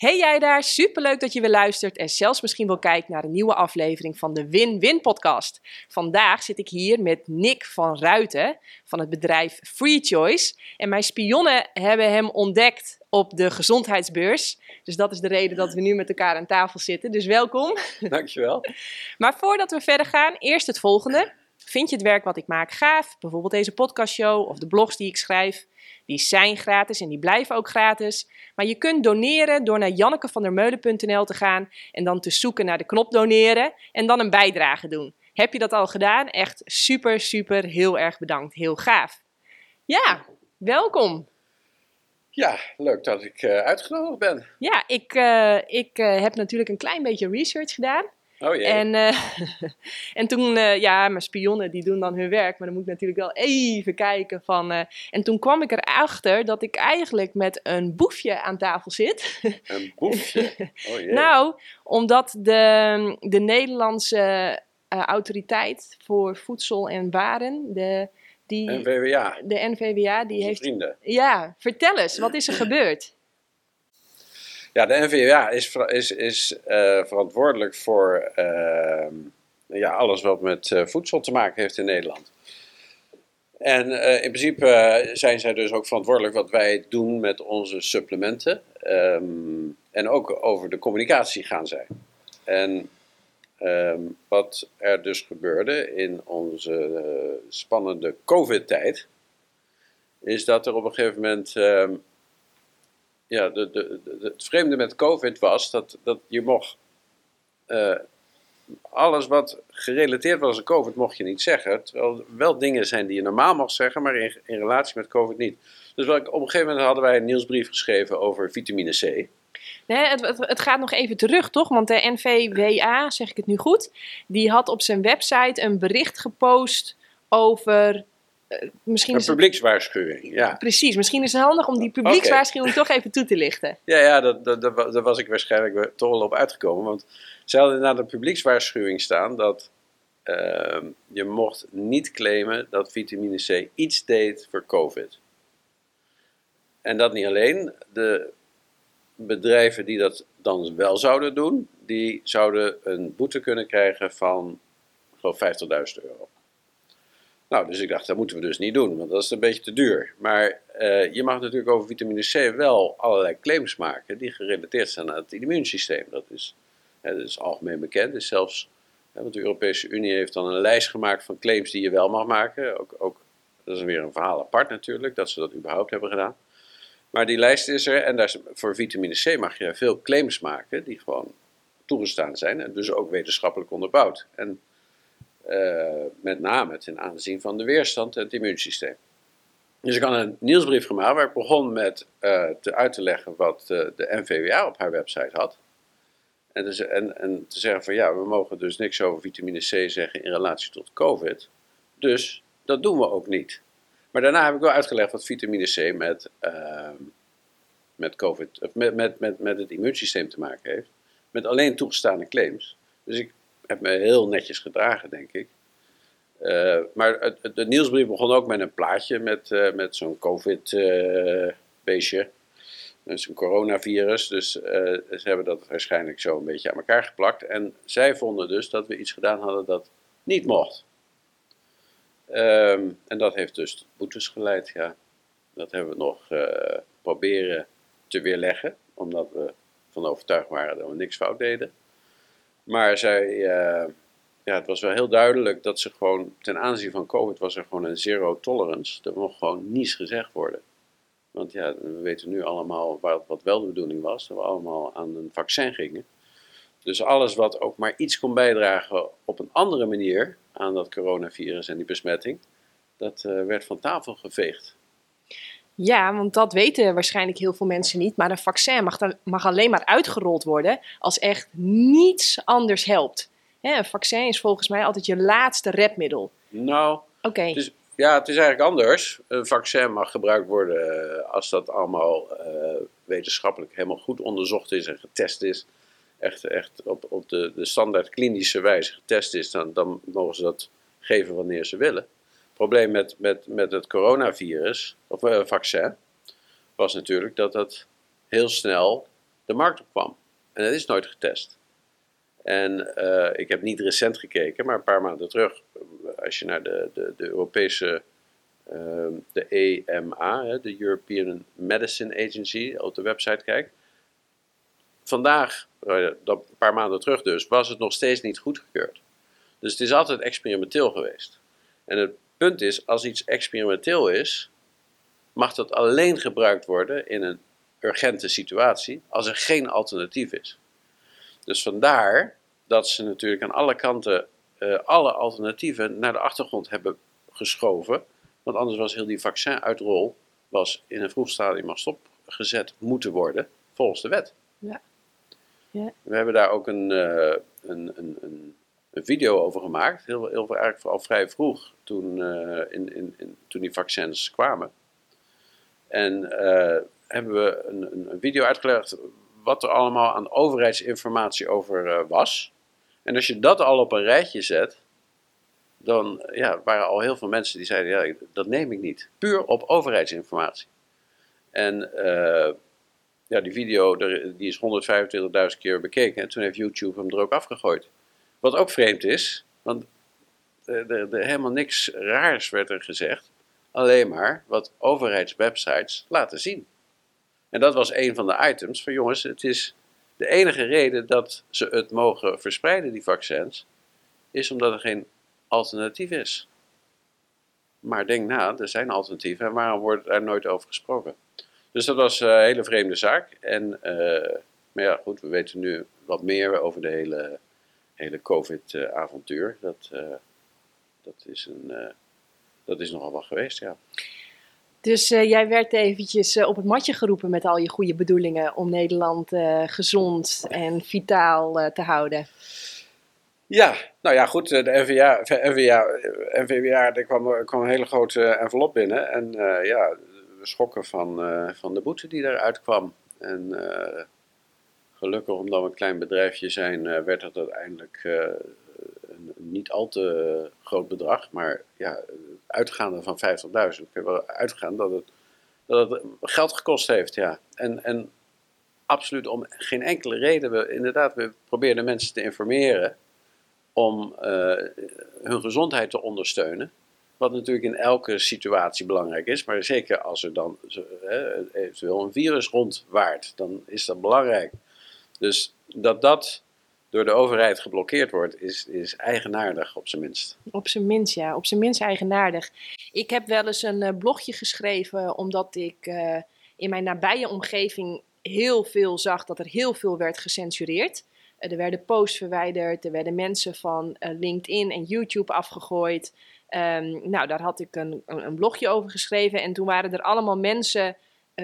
Hey jij daar, superleuk dat je weer luistert en zelfs misschien wel kijkt naar een nieuwe aflevering van de Win-Win podcast. Vandaag zit ik hier met Nick van Ruiten van het bedrijf Free Choice. En mijn spionnen hebben hem ontdekt op de gezondheidsbeurs. Dus dat is de reden dat we nu met elkaar aan tafel zitten. Dus welkom. Dankjewel. Maar voordat we verder gaan, eerst het volgende. Vind je het werk wat ik maak gaaf? Bijvoorbeeld deze podcastshow of de blogs die ik schrijf? Die zijn gratis en die blijven ook gratis. Maar je kunt doneren door naar jannekevandermeulen.nl te gaan en dan te zoeken naar de knop doneren en dan een bijdrage doen. Heb je dat al gedaan? Echt super, super, heel erg bedankt. Heel gaaf. Ja, welkom. Ja, leuk dat ik uh, uitgenodigd ben. Ja, ik, uh, ik uh, heb natuurlijk een klein beetje research gedaan. Oh jee. En, uh, en toen, uh, ja, mijn spionnen die doen dan hun werk, maar dan moet ik natuurlijk wel even kijken van... Uh, en toen kwam ik erachter dat ik eigenlijk met een boefje aan tafel zit. Een boefje? Oh jee. nou, omdat de, de Nederlandse autoriteit voor voedsel en waren, de... Die, NVWA. De NVWA, die Onze heeft... vrienden. Ja, vertel eens, wat is er gebeurd? Ja, de NVWA is, is, is uh, verantwoordelijk voor uh, ja, alles wat met uh, voedsel te maken heeft in Nederland. En in principe zijn zij dus ook verantwoordelijk wat wij doen met onze supplementen. Um, en ook over de communicatie gaan zij. En um, wat er dus gebeurde in onze spannende COVID-tijd, is dat er op een gegeven moment um, ja, de, het vreemde met COVID was dat, dat je mocht. Uh, alles wat gerelateerd was aan COVID mocht je niet zeggen. Terwijl er wel dingen zijn die je normaal mag zeggen, maar in, in relatie met COVID niet. Dus op een gegeven moment hadden wij een nieuwsbrief geschreven over vitamine C. Nee, het, het, gaat nog even terug, toch? Want de NVWA, zeg ik het nu goed, die had op zijn website een bericht gepost over misschien een publiekswaarschuwing, ja. Precies, misschien is het handig om die publiekswaarschuwing okay. toch even toe te lichten. Ja, ja dat, dat, dat, daar was ik waarschijnlijk toch wel op uitgekomen. Want ze hadden na de publiekswaarschuwing staan dat uh, je mocht niet claimen dat vitamine C iets deed voor COVID. En dat niet alleen. De bedrijven die dat dan wel zouden doen, die zouden een boete kunnen krijgen van, geloof 50.000 euro. Nou, dus ik dacht, dat moeten we dus niet doen, want dat is een beetje te duur. Maar uh, je mag natuurlijk over vitamine C wel allerlei claims maken die gerelateerd zijn aan het immuunsysteem. Dat is, hè, dat is algemeen bekend. Dus zelfs, hè, want de Europese Unie heeft dan een lijst gemaakt van claims die je wel mag maken. Ook, ook, dat is weer een verhaal apart natuurlijk, dat ze dat überhaupt hebben gedaan. Maar die lijst is er en daar, voor vitamine C mag je veel claims maken die gewoon toegestaan zijn en dus ook wetenschappelijk onderbouwd. En uh, met name ten aanzien van de weerstand en het immuunsysteem. Dus ik had een nieuwsbrief gemaakt waar ik begon met uh, te uit te leggen wat uh, de NVWA op haar website had. En, dus, en, en, te zeggen van ja, we mogen dus niks over vitamine C zeggen in relatie tot COVID. Dus dat doen we ook niet. Maar daarna heb ik wel uitgelegd wat vitamine C met, met, COVID, met, met, met, met het immuunsysteem te maken heeft. Met alleen toegestane claims. Dus ik heb me heel netjes gedragen, denk ik. Uh, maar het, de nieuwsbrief begon ook met een plaatje met, uh, met zo'n COVID-beestje. Uh, met zo'n coronavirus. Dus ze hebben dat waarschijnlijk zo een beetje aan elkaar geplakt. En zij vonden dus dat we iets gedaan hadden dat niet mocht. Um, en dat heeft dus boetes geleid, ja. Dat hebben we nog proberen te weerleggen. Omdat we van overtuigd waren dat we niks fout deden. Maar zij, uh, ja, het was wel heel duidelijk dat ze gewoon, ten aanzien van COVID was er gewoon een zero tolerance. Er mocht gewoon niets gezegd worden. Want ja, we weten nu allemaal wat, wat wel de bedoeling was, dat we allemaal aan een vaccin gingen. Dus alles wat ook maar iets kon bijdragen op een andere manier aan dat coronavirus en die besmetting, dat uh, werd van tafel geveegd. Ja, want dat weten waarschijnlijk heel veel mensen niet. Maar een vaccin mag, dan, mag alleen maar uitgerold worden als echt niets anders helpt. Hè, een vaccin is volgens mij altijd je laatste redmiddel. Nou, Oké. het is, ja, het is eigenlijk anders. Een vaccin mag gebruikt worden eh, als dat allemaal uh, wetenschappelijk helemaal goed onderzocht is en getest is. Echt, echt op, op de, de standaard klinische wijze getest is, dan, dan mogen ze dat geven wanneer ze willen probleem met, met, met het coronavirus, of uh, vaccin, was natuurlijk dat dat heel snel de markt op kwam. En dat is nooit getest. En eh, ik heb niet recent gekeken, maar een paar maanden terug, als je naar de, de, de Europese, ehm, de EMA, de European Medicine Agency, op de website kijkt. Vandaag, eh, dat een paar maanden terug dus, was het nog steeds niet goedgekeurd. Dus het is altijd experimenteel geweest. En het punt is, als iets experimenteel is, mag dat alleen gebruikt worden in een urgente situatie als er geen alternatief is. Dus vandaar dat ze natuurlijk aan alle kanten uh, alle alternatieven naar de achtergrond hebben geschoven. Want anders was heel die vaccinuitrol was in een vroeg stadium al stopgezet moeten worden volgens de wet. Ja. ja. We hebben daar ook een, uh, een, een, een, video over gemaakt, heel, heel, eigenlijk al vrij vroeg toen, uh, in, in, in, toen die vaccins kwamen. En hebben we een, een, video uitgelegd wat er allemaal aan overheidsinformatie over uh, was. En als je dat al op een rijtje zet, dan ja, waren al heel veel mensen die zeiden, ja, dat neem ik niet. Puur op overheidsinformatie. En ja, die video die is 125.000 keer bekeken en toen heeft YouTube hem er ook afgegooid. Wat ook vreemd is, want er, er, helemaal niks raars werd er gezegd. Alleen maar wat overheidswebsites laten zien. En dat was een van de items van jongens, het is de enige reden dat ze het mogen verspreiden, die vaccins, is omdat er geen alternatief is. Maar denk na, er zijn alternatieven en waarom wordt er nooit over gesproken? Dus dat was een hele vreemde zaak. En, uh, maar ja, goed, we weten nu wat meer over de hele, hele COVID-avontuur. Dat, uh, dat, is een, uh, dat is nogal wat geweest, ja. Dus uh, jij werd eventjes uh, op het matje geroepen met al je goede bedoelingen om Nederland uh, gezond en vitaal te houden. Ja, nou ja, goed. De NVA, NVA, NVA er kwam, er kwam een hele grote envelop binnen. En ja, we schokken van, van de boete die eruit kwam. En gelukkig, omdat we een klein bedrijfje zijn, werd dat uiteindelijk een niet al te groot bedrag. Maar ja, uitgaande van 50.000 kun je wel uitgaan dat het, dat het geld gekost heeft. Ja. En, en absoluut om geen enkele reden. We, inderdaad, we proberen mensen te informeren om hun gezondheid te ondersteunen. Wat natuurlijk in elke situatie belangrijk is, maar zeker als er dan eventueel een virus rondwaart, dan is dat belangrijk. Dus dat dat door de overheid geblokkeerd wordt, is, is eigenaardig op zijn minst. Op zijn minst, ja. Op zijn minst eigenaardig. Ik heb wel eens een uh, blogje geschreven, omdat ik uh, in mijn nabije omgeving heel veel zag dat er heel veel werd gecensureerd. Uh, er werden posts verwijderd, er werden mensen van LinkedIn en YouTube afgegooid. Um, nou, daar had ik een, een, blogje over geschreven en toen waren er allemaal mensen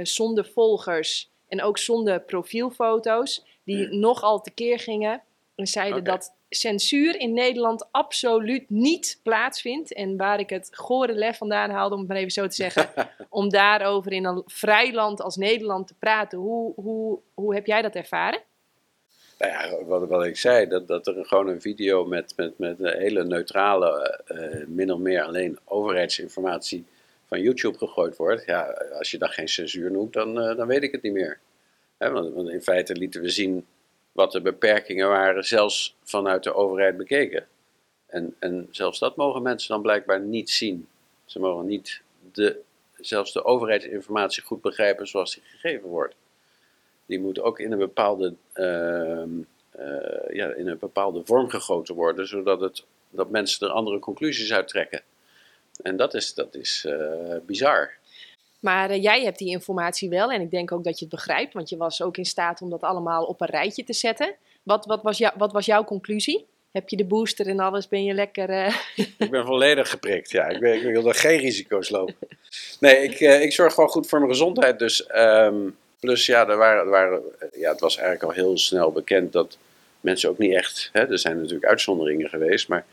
zonder volgers en ook zonder profielfoto's die nogal tekeer gingen en zeiden dat censuur in Nederland absoluut niet plaatsvindt. En waar ik het gore lef vandaan haalde, om het maar even zo te zeggen, om daarover in een vrij land als Nederland te praten. Hoe, hoe, hoe heb jij dat ervaren? Nou ja, wat, wat ik zei, dat, dat er gewoon een video met, met, met een hele neutrale, uh, min of meer alleen overheidsinformatie van YouTube gegooid wordt. Ja, als je dat geen censuur noemt, dan, uh, dan weet ik het niet meer. Want, in feite lieten we zien wat de beperkingen waren, zelfs vanuit de overheid bekeken. En, en zelfs dat mogen mensen dan blijkbaar niet zien. Ze mogen niet de, zelfs de overheidsinformatie goed begrijpen zoals die gegeven wordt. Die moet ook in een bepaalde, uh, uh, ja, in een bepaalde vorm gegoten worden, zodat het, dat mensen er andere conclusies uit trekken. En dat is, dat is uh, bizar. Maar uh, jij hebt die informatie wel en ik denk ook dat je het begrijpt, want je was ook in staat om dat allemaal op een rijtje te zetten. Wat, wat, was, wat was jouw conclusie? Heb je de booster en alles? Ben je lekker. Uh... Ik ben volledig geprikt, ja. Ik, ben, wil er geen risico's lopen. Nee, ik, uh, ik zorg gewoon goed voor mijn gezondheid. Dus, um, plus, ja, er waren, er waren, ja, het was eigenlijk al heel snel bekend dat mensen ook niet echt. Hè, er zijn natuurlijk uitzonderingen geweest, maar.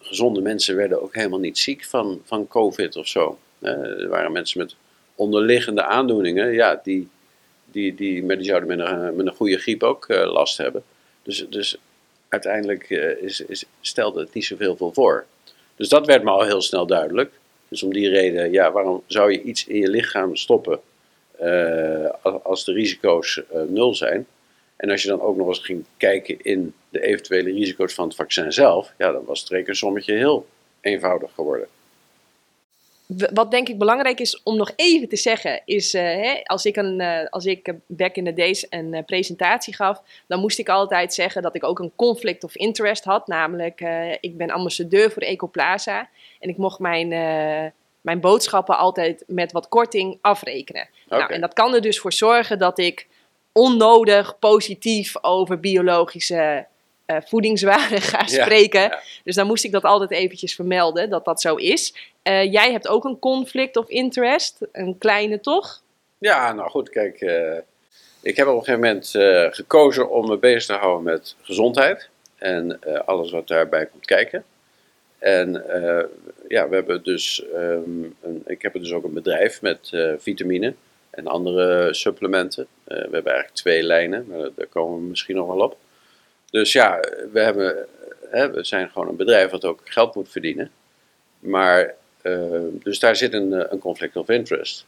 Gezonde mensen werden ook helemaal niet ziek van, van COVID of zo. Eh, er waren mensen met onderliggende aandoeningen, ja, die, die, die, die zouden met een, met een goede griep ook uh, last hebben. Dus, dus uiteindelijk uh, is, is, stelde het niet zoveel veel voor. Dus dat werd me al heel snel duidelijk. Dus om die reden, ja, waarom zou je iets in je lichaam stoppen eh, als, de risico's eh, nul zijn. En als je dan ook nog eens ging kijken in de eventuele risico's van het vaccin zelf, ja, dan was het rekensommetje heel eenvoudig geworden. Wat denk ik belangrijk is om nog even te zeggen, is eh, hè, als ik, een, eh, als ik back in the days een eh, presentatie gaf, dan moest ik altijd zeggen dat ik ook een conflict of interest had. Namelijk, ik ben ambassadeur voor Ecoplaza en ik mocht mijn, mijn boodschappen altijd met wat korting afrekenen. Nou, en dat kan er dus voor zorgen dat ik onnodig positief over biologische voedingswaren ga Ja, spreken. ja. Dus dan moest ik dat altijd eventjes vermelden, dat dat zo is. Eh, jij hebt ook een conflict of interest, een kleine toch? Ja, nou goed, kijk. eh, ik heb op een gegeven moment eh, gekozen om me bezig te houden met gezondheid. En alles wat daarbij komt kijken. En ja, we hebben dus. ehm, een, ik heb dus ook een bedrijf met vitamine en andere supplementen. We hebben eigenlijk twee lijnen, maar daar komen we misschien nog wel op. Dus ja, we, hebben, hè, we zijn gewoon een bedrijf wat ook geld moet verdienen. Maar, eh, dus daar zit een, eh, een conflict of interest.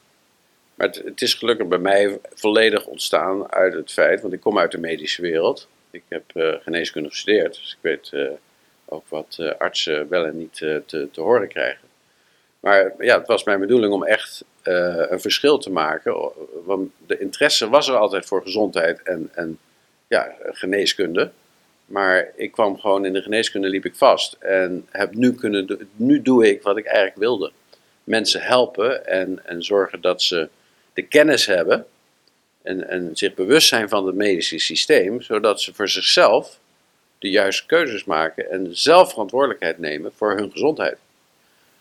Maar het, is gelukkig bij mij volledig ontstaan uit het feit, want ik kom uit de medische wereld. Ik heb eh, geneeskunde gestudeerd, dus ik weet eh, ook wat artsen wel en niet te, te horen krijgen. Maar ja, het was mijn bedoeling om echt een verschil te maken. Want de interesse was er altijd voor gezondheid en, en ja, geneeskunde. Maar ik kwam gewoon in de geneeskunde, liep ik vast. En heb nu kunnen, nu doe ik wat ik eigenlijk wilde. Mensen helpen en, en zorgen dat ze de kennis hebben en, en zich bewust zijn van het medische systeem, zodat ze voor zichzelf de juiste keuzes maken en zelf verantwoordelijkheid nemen voor hun gezondheid.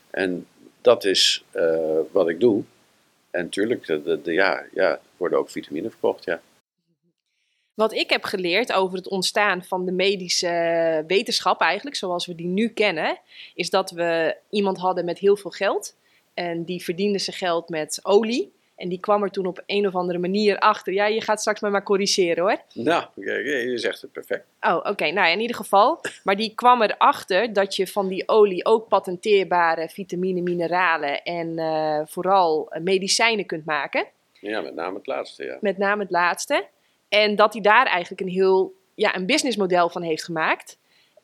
En dat is eh, wat ik doe. En natuurlijk, de, de, ja, ja, worden ook vitamine verkocht, ja. Wat ik heb geleerd over het ontstaan van de medische wetenschap eigenlijk, zoals we die nu kennen, is dat we iemand hadden met heel veel geld. En die verdiende zijn geld met olie. En die kwam er toen op een of andere manier achter. Ja, je gaat straks me maar corrigeren hoor. Nou, je, zegt het perfect. Oh, oké. Nou ja, in ieder geval. Maar die kwam erachter dat je van die olie ook patenteerbare vitamine, mineralen en eh, vooral medicijnen kunt maken. Ja, met name het laatste, ja. Met name het laatste. En dat hij daar eigenlijk een heel ja, een businessmodel van heeft gemaakt.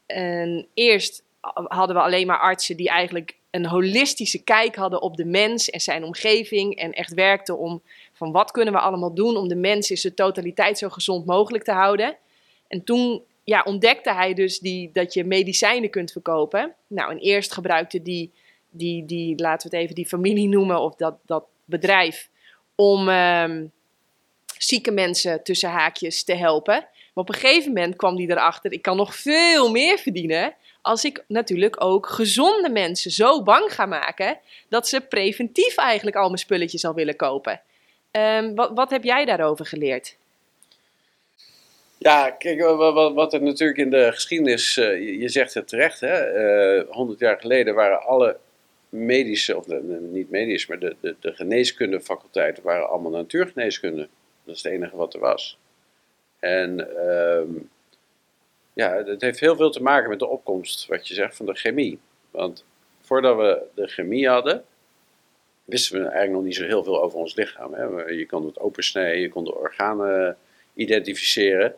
En eerst hadden we alleen maar artsen die eigenlijk een holistische kijk hadden op de mens en zijn omgeving. En echt werkten om van wat kunnen we allemaal doen om de mens in zijn totaliteit zo gezond mogelijk te houden. En toen ja, ontdekte hij dus die, dat je medicijnen kunt verkopen. Nou, en eerst gebruikte die, die, die laten we het even die familie noemen, of dat, dat bedrijf, om ehm, zieke mensen tussen haakjes te helpen. Maar op een gegeven moment kwam die erachter, ik kan nog veel meer verdienen als ik natuurlijk ook gezonde mensen zo bang ga maken dat ze preventief eigenlijk al mijn spulletjes al willen kopen. Ehm, wat, wat heb jij daarover geleerd? Ja, kijk, wa- wa- wat er natuurlijk in de geschiedenis, eh, je- zegt het terecht, hè, eh, 100 jaar geleden waren alle medische, of de- niet medische, maar de, de, de geneeskundefaculteiten waren allemaal natuurgeneeskunde. Dat is het enige wat er was. En ehm, ja, het heeft heel veel te maken met de opkomst, wat je zegt, van de chemie. Want voordat we de chemie hadden, wisten we eigenlijk nog niet zo heel veel over ons lichaam. Hè. Je kon het opensnijden, je kon de organen identificeren.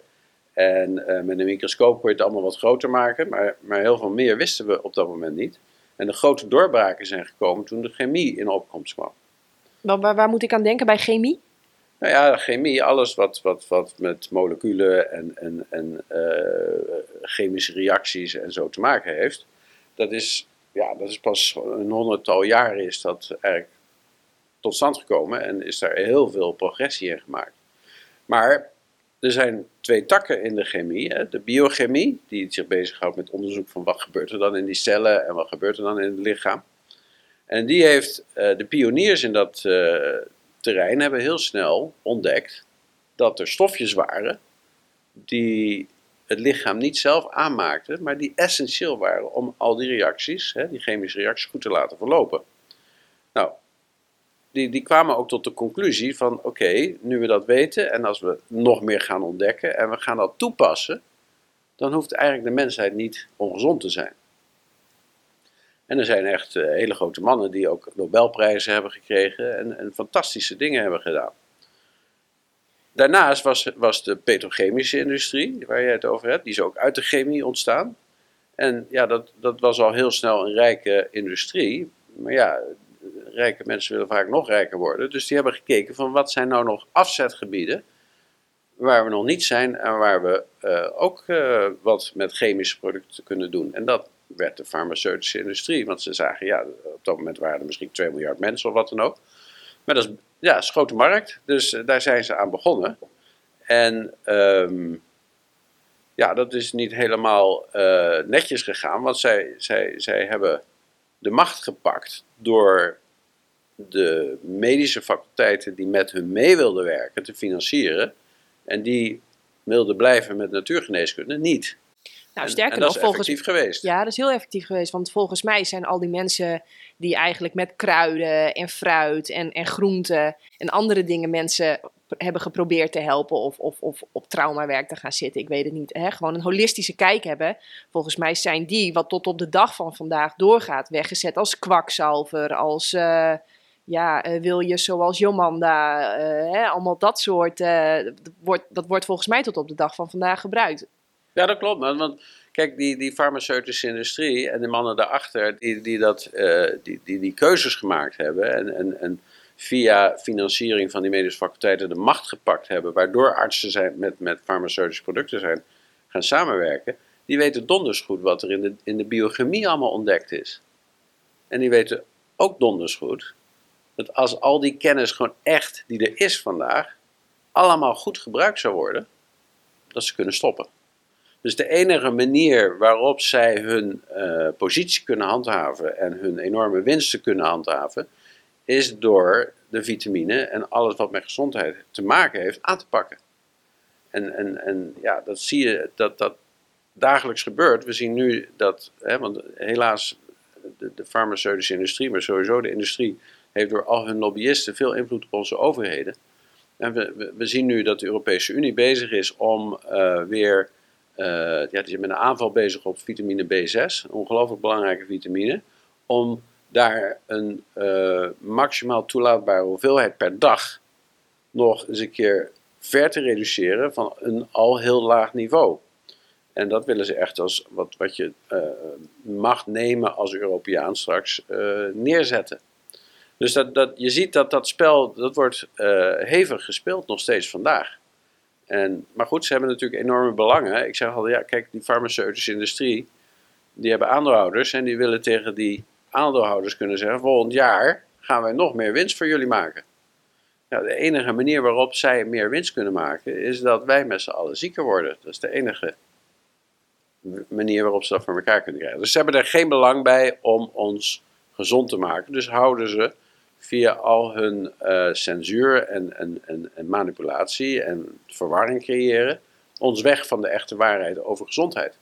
En eh, met een microscoop kon je het allemaal wat groter maken, maar, maar heel veel meer wisten we op dat moment niet. En de grote doorbraken zijn gekomen toen de chemie in opkomst kwam. Waar, moet ik aan denken bij chemie? Nou ja, chemie, alles wat, wat, wat met moleculen en, en, en eh, chemische reacties en zo te maken heeft, dat is, ja, dat is pas een honderdtal jaren is dat eigenlijk tot stand gekomen en is daar heel veel progressie in gemaakt. Maar er zijn twee takken in de chemie. Hè. De biochemie, die zich bezighoudt met onderzoek van wat gebeurt er dan in die cellen en wat gebeurt er dan in het lichaam. En die heeft eh, de pioniers in dat eh, terrein hebben heel snel ontdekt dat er stofjes waren die het lichaam niet zelf aanmaakten, maar die essentieel waren om al die reacties, hè, die chemische reacties, goed te laten verlopen. Nou, die, die kwamen ook tot de conclusie van oké, nu we dat weten en als we nog meer gaan ontdekken en we gaan dat toepassen, dan hoeft eigenlijk de mensheid niet ongezond te zijn. En er zijn echt eh, hele grote mannen die ook Nobelprijzen hebben gekregen en, en fantastische dingen hebben gedaan. Daarnaast was, was de petrochemische industrie, waar jij het over hebt, die is ook uit de chemie ontstaan. En ja, dat, dat was al heel snel een rijke industrie. Maar ja, rijke mensen willen vaak nog rijker worden. Dus die hebben gekeken van wat zijn nou nog afzetgebieden waar we nog niet zijn en waar we uh, ook uh, wat met chemische producten kunnen doen. En dat werd de farmaceutische industrie, want ze zagen, ja, op dat moment waren er misschien 2 miljard mensen of wat dan ook. Maar dat is, ja, een grote markt, dus uh, daar zijn ze aan begonnen. En um, ja, dat is niet helemaal netjes gegaan, want zij, zij, zij hebben de macht gepakt door de medische faculteiten die met hun mee wilden werken te financieren. En die wilden blijven met natuurgeneeskunde niet. Nou, sterker en, en dat nog, is volgens, effectief geweest. Ja, dat is heel effectief geweest. Want volgens mij zijn al die mensen die eigenlijk met kruiden en fruit en, en groenten en andere dingen mensen hebben geprobeerd te helpen of, of, of op traumawerk te gaan zitten. Ik weet het niet. Hè? Gewoon een holistische kijk hebben. Volgens mij zijn die, wat tot op de dag van vandaag doorgaat, weggezet als kwakzalver, als... Uh, ja, uh, wil je zoals Jomanda, uh, hè, allemaal dat soort, wordt, dat wordt volgens mij tot op de dag van vandaag gebruikt. Ja, dat klopt. Want kijk, die, die farmaceutische industrie en de mannen daarachter, die, die, dat, die, die, die keuzes gemaakt hebben en, en, en via financiering van die medische faculteiten de macht gepakt hebben, waardoor artsen zijn, met, met farmaceutische producten zijn gaan samenwerken, die weten donders goed wat er in de, in de biochemie allemaal ontdekt is. En die weten ook donders goed dat als al die kennis gewoon echt die er is vandaag, allemaal goed gebruikt zou worden, dat ze kunnen stoppen. Dus de enige manier waarop zij hun uh, positie kunnen handhaven en hun enorme winsten kunnen handhaven, is door de vitamine en alles wat met gezondheid te maken heeft aan te pakken. En, en, en ja, dat zie je dat dat dagelijks gebeurt. We zien nu dat, hè, want helaas de, de farmaceutische industrie, maar sowieso de industrie heeft door al hun lobbyisten veel invloed op onze overheden. En we, we, zien nu dat de Europese Unie bezig is om uh, weer, ja, die is met een aanval bezig op vitamine B6, een ongelooflijk belangrijke vitamine, om daar een uh, maximaal toelaatbare hoeveelheid per dag nog eens een keer ver te reduceren van een al heel laag niveau. En dat willen ze echt als wat, wat je mag nemen als Europeaan straks neerzetten. Dus dat, dat, je ziet dat dat spel, dat wordt hevig gespeeld nog steeds vandaag. En, maar goed, ze hebben natuurlijk enorme belangen. Ik zeg al, ja, kijk, die farmaceutische industrie, die hebben aandeelhouders en die willen tegen die aandeelhouders kunnen zeggen, volgend jaar gaan wij nog meer winst voor jullie maken. Nou, de enige manier waarop zij meer winst kunnen maken, is dat wij met z'n allen zieker worden. Dat is de enige manier waarop ze dat voor elkaar kunnen krijgen. Dus ze hebben er geen belang bij om ons gezond te maken. Dus houden ze via al hun uh, censuur en, en, en, en, manipulatie en verwarring creëren, ons weg van de echte waarheid over gezondheid.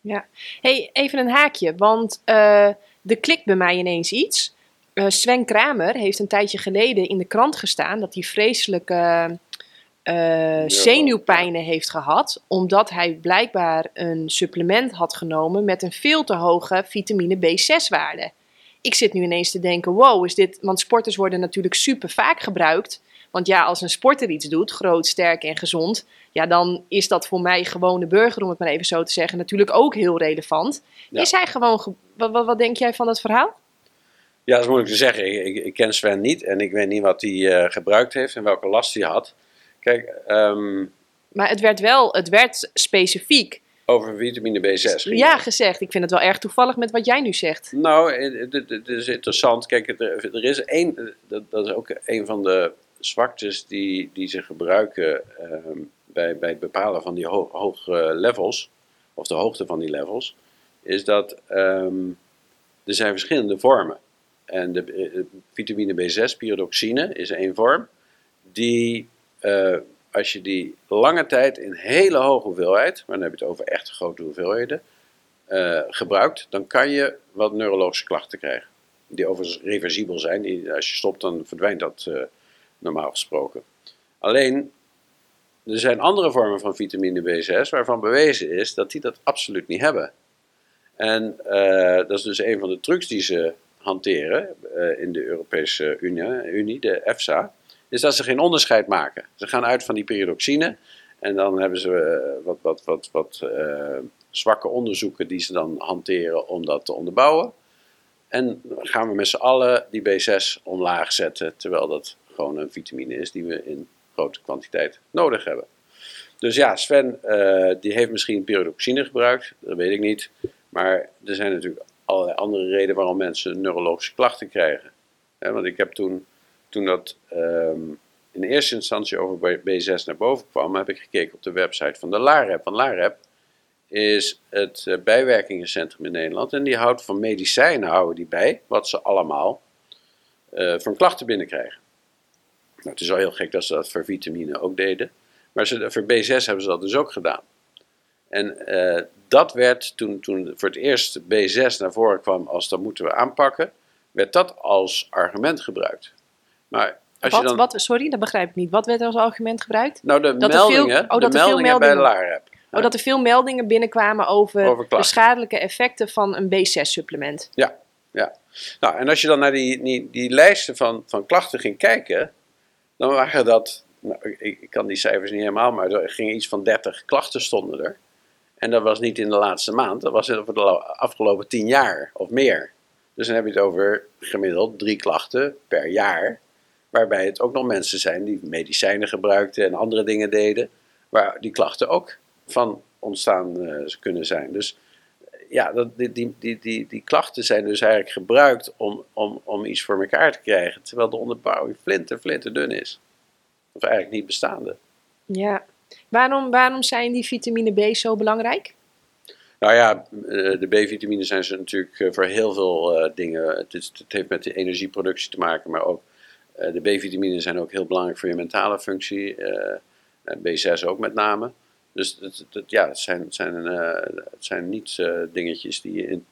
Ja, hey, even een haakje, want uh, er klikt bij mij ineens iets. Uh, Sven Kramer heeft een tijdje geleden in de krant gestaan dat hij vreselijke zenuwpijnen heeft gehad, omdat hij blijkbaar een supplement had genomen met een veel te hoge vitamine B6-waarde ik zit nu ineens te denken, wow, is dit... Want sporters worden natuurlijk super vaak gebruikt. Want ja, als een sporter iets doet, groot, sterk en gezond... ja, dan is dat voor mij gewone burger, om het maar even zo te zeggen... natuurlijk ook heel relevant. Ja. Is hij gewoon... Wat, wat, wat, denk jij van het verhaal? Ja, dat is moeilijk te zeggen. Ik, ik ken Sven niet en ik weet niet wat hij uh, gebruikt heeft en welke last hij had. Kijk... Um... Maar het werd wel, het werd specifiek over vitamine B6. Ja, gezegd. Ik vind het wel erg toevallig met wat jij nu zegt. Nou, het is interessant. Kijk, er, is één, dat, dat, is ook een van de zwaktes die, die ze gebruiken uh, bij, bij het bepalen van die ho hoge levels, of de hoogte van die levels, is dat um, er zijn verschillende vormen. En de, de vitamine B6, pyridoxine, is één vorm, die uh, als je die lange tijd in hele hoge hoeveelheid, maar dan heb je het over echt grote hoeveelheden, uh, gebruikt, dan kan je wat neurologische klachten krijgen. Die overigens reversibel zijn. Die, als je stopt, dan verdwijnt dat uh, normaal gesproken. Alleen, er zijn andere vormen van vitamine B6 waarvan bewezen is dat die dat absoluut niet hebben. En uh, dat is dus een van de trucs die ze hanteren in de Europese Unie de EFSA is dat ze geen onderscheid maken. Ze gaan uit van die pyridoxine en dan hebben ze eh, wat, wat, wat, wat eh, zwakke onderzoeken die ze dan hanteren om dat te onderbouwen. En gaan we met z'n allen die B6 omlaag zetten, terwijl dat gewoon een vitamine is die we in grote kwantiteit nodig hebben. Dus ja, Sven eh, die heeft misschien pyridoxine gebruikt, dat weet ik niet. Maar er zijn natuurlijk allerlei andere redenen waarom mensen neurologische klachten krijgen. Want ik heb toen, toen dat ehm, in eerste instantie over B6 naar boven kwam, heb ik gekeken op de website van de LAREP. Want LAREP is het uh, bijwerkingencentrum in Nederland. En die houdt van medicijnen houden die bij, wat ze allemaal uh, van klachten binnenkrijgen. Nou, het is al heel gek dat ze dat voor vitamine ook deden. Maar ze, voor B6 hebben ze dat dus ook gedaan. En uh, dat werd toen, toen voor het eerst B6 naar voren kwam als dat moeten we aanpakken, werd dat als argument gebruikt. Maar als wat, je dan, wat, sorry, dat begrijp ik niet. Wat werd als argument gebruikt? nou, de dat er veel- meldingen, oh, de dat er veel meldingen bij de meldingen- LAREP. Oh, dat er veel meldingen binnenkwamen over, Over de schadelijke effecten van een B6-supplement. Ja, ja. Nou, en als je dan naar die, die, die lijsten van, van klachten ging kijken, dan waren dat, nou, ik, ik kan die cijfers niet helemaal, maar er gingen iets van 30 klachten stonden er. En dat was niet in de laatste maand, dat was over de afgelopen 10 jaar of meer. Dus dan heb je het over gemiddeld drie klachten per jaar. Waarbij het ook nog mensen zijn die medicijnen gebruikten en andere dingen deden. Waar die klachten ook van ontstaan eh, kunnen zijn. Dus ja, dat, die, die, die, die, die klachten zijn dus eigenlijk gebruikt om, om, om iets voor elkaar te krijgen. Terwijl de onderbouwing flinter, flinter dun is. Of eigenlijk niet bestaande. Ja. Waarom, waarom zijn die vitamine B zo belangrijk? Nou ja, eh, de B-vitamine zijn ze natuurlijk eh, voor heel veel dingen. Het, is, het heeft met de energieproductie te maken, maar ook de B-vitamine zijn ook heel belangrijk voor je mentale functie. eh, en B6 ook met name. Dus ja, het zijn, het zijn, eh, het zijn niet eh, dingetjes die je in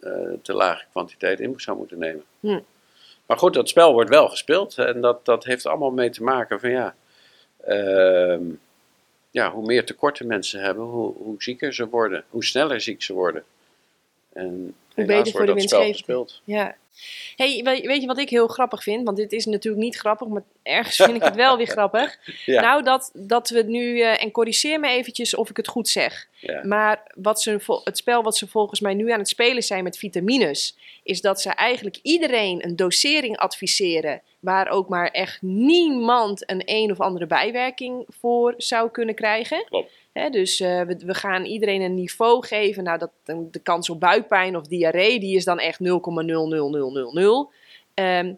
eh, te lage kwantiteit in zou moeten nemen. Hm. Maar goed, dat spel wordt wel gespeeld en dat, dat heeft allemaal mee te maken van ja. ehm, ja, hoe meer tekorten mensen hebben, hoe, hoe zieker ze worden, hoe sneller ziek ze worden. En Hoe beter voor de gespeeld. Ja. Hey, we- weet je wat ik heel grappig vind? Want dit is natuurlijk niet grappig, maar ergens vind ik het wel weer grappig. Ja. Nou, dat, dat we het nu, eh, en corrigeer me eventjes of ik het goed zeg. Ja. Maar wat ze, het spel wat ze volgens mij nu aan het spelen zijn met vitamines, is dat ze eigenlijk iedereen een dosering adviseren waar ook maar echt niemand een een of andere bijwerking voor zou kunnen krijgen. Klopt. Dus eh, we, we gaan iedereen een niveau geven. Nou, dat, de kans op buikpijn of diarree, die is dan echt 0,00000. Ehm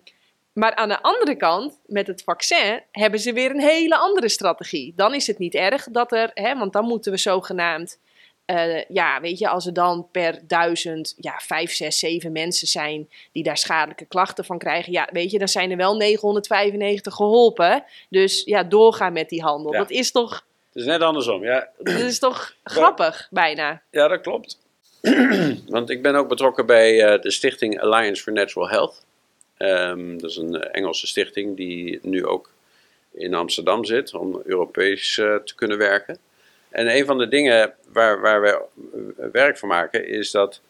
maar aan de andere kant, met het vaccin, hebben ze weer een hele andere strategie. Dan is het niet erg dat er, want dan moeten we zogenaamd, eh, ja, weet je, als er dan per duizend, ja, vijf, zes, zeven mensen zijn die daar schadelijke klachten van krijgen, ja, weet je, dan zijn er wel 995 geholpen. Dus ja, doorgaan met die handel. Ja. Dat is toch, Het is net andersom, ja. dat is toch grappig, bijna. Ja, dat klopt. Want ik ben ook betrokken bij eh, de stichting Alliance for Natural Health. Ehm, dat is een eh, Engelse stichting die nu ook in Amsterdam zit om Europees eh, te kunnen werken. En een van de dingen waar, waar wij werk van maken is dat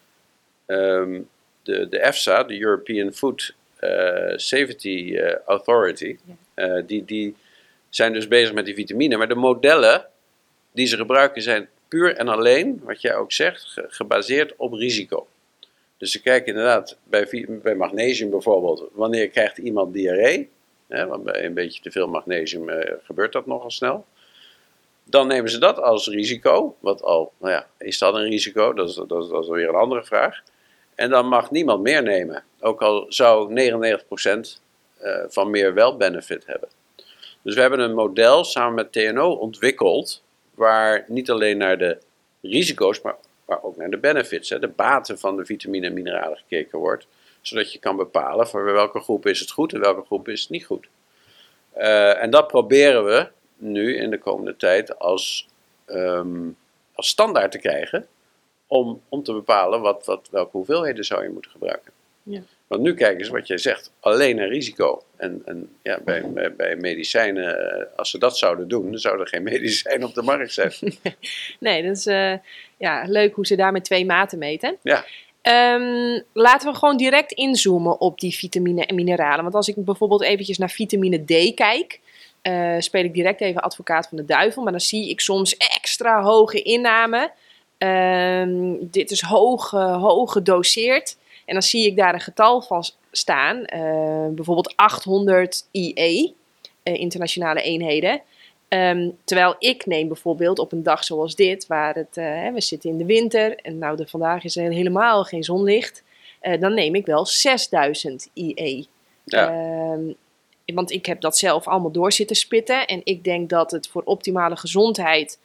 ehm, de, de EFSA, de European Food Safety Authority, die, die zijn dus bezig met die vitamine. Maar de modellen die ze gebruiken zijn puur en alleen, wat jij ook zegt, ge- gebaseerd op risico. Dus ze kijken inderdaad bij, bij magnesium bijvoorbeeld, wanneer krijgt iemand diarree? Hè, want bij een beetje te veel magnesium eh, gebeurt dat nogal snel. Dan nemen ze dat als risico, wat al, nou ja, is dat een risico? Dat is, dat is, dat weer een andere vraag. En dan mag niemand meer nemen, ook al zou 99% eh, van meer wel benefit hebben. Dus we hebben een model samen met TNO ontwikkeld, waar niet alleen naar de risico's, maar, maar ook naar de benefits, hè, de baten van de vitamine en mineralen gekeken wordt. Zodat je kan bepalen voor welke groep is het goed en welke groep is het niet goed. Eh, en dat proberen we nu in de komende tijd als, ehm, als standaard te krijgen. Om, om te bepalen wat, wat, welke hoeveelheden zou je moeten gebruiken. Ja. Want nu kijken ze wat jij zegt, alleen naar risico. En, en ja, bij, bij, bij medicijnen, eh, als ze dat zouden doen, dan zou er geen medicijn op de markt zijn. Nee, dat is eh, ja, leuk hoe ze daar met twee maten meten. Ja. Ehm, laten we gewoon direct inzoomen op die vitamine en mineralen. Want als ik bijvoorbeeld eventjes naar vitamine D kijk, eh, speel ik direct even advocaat van de duivel. Maar dan zie ik soms extra hoge inname. Ehm, dit is hoog, uh, hoog gedoseerd. En dan zie ik daar een getal van staan. Uh, bijvoorbeeld 800 IE, internationale eenheden. Um, terwijl ik neem bijvoorbeeld op een dag zoals dit, waar het, uh, we zitten in de winter en nou de, vandaag is er helemaal geen zonlicht, dan neem ik wel 6000 IE. Ja. Um, want ik heb dat zelf allemaal door zitten spitten en ik denk dat het voor optimale gezondheid,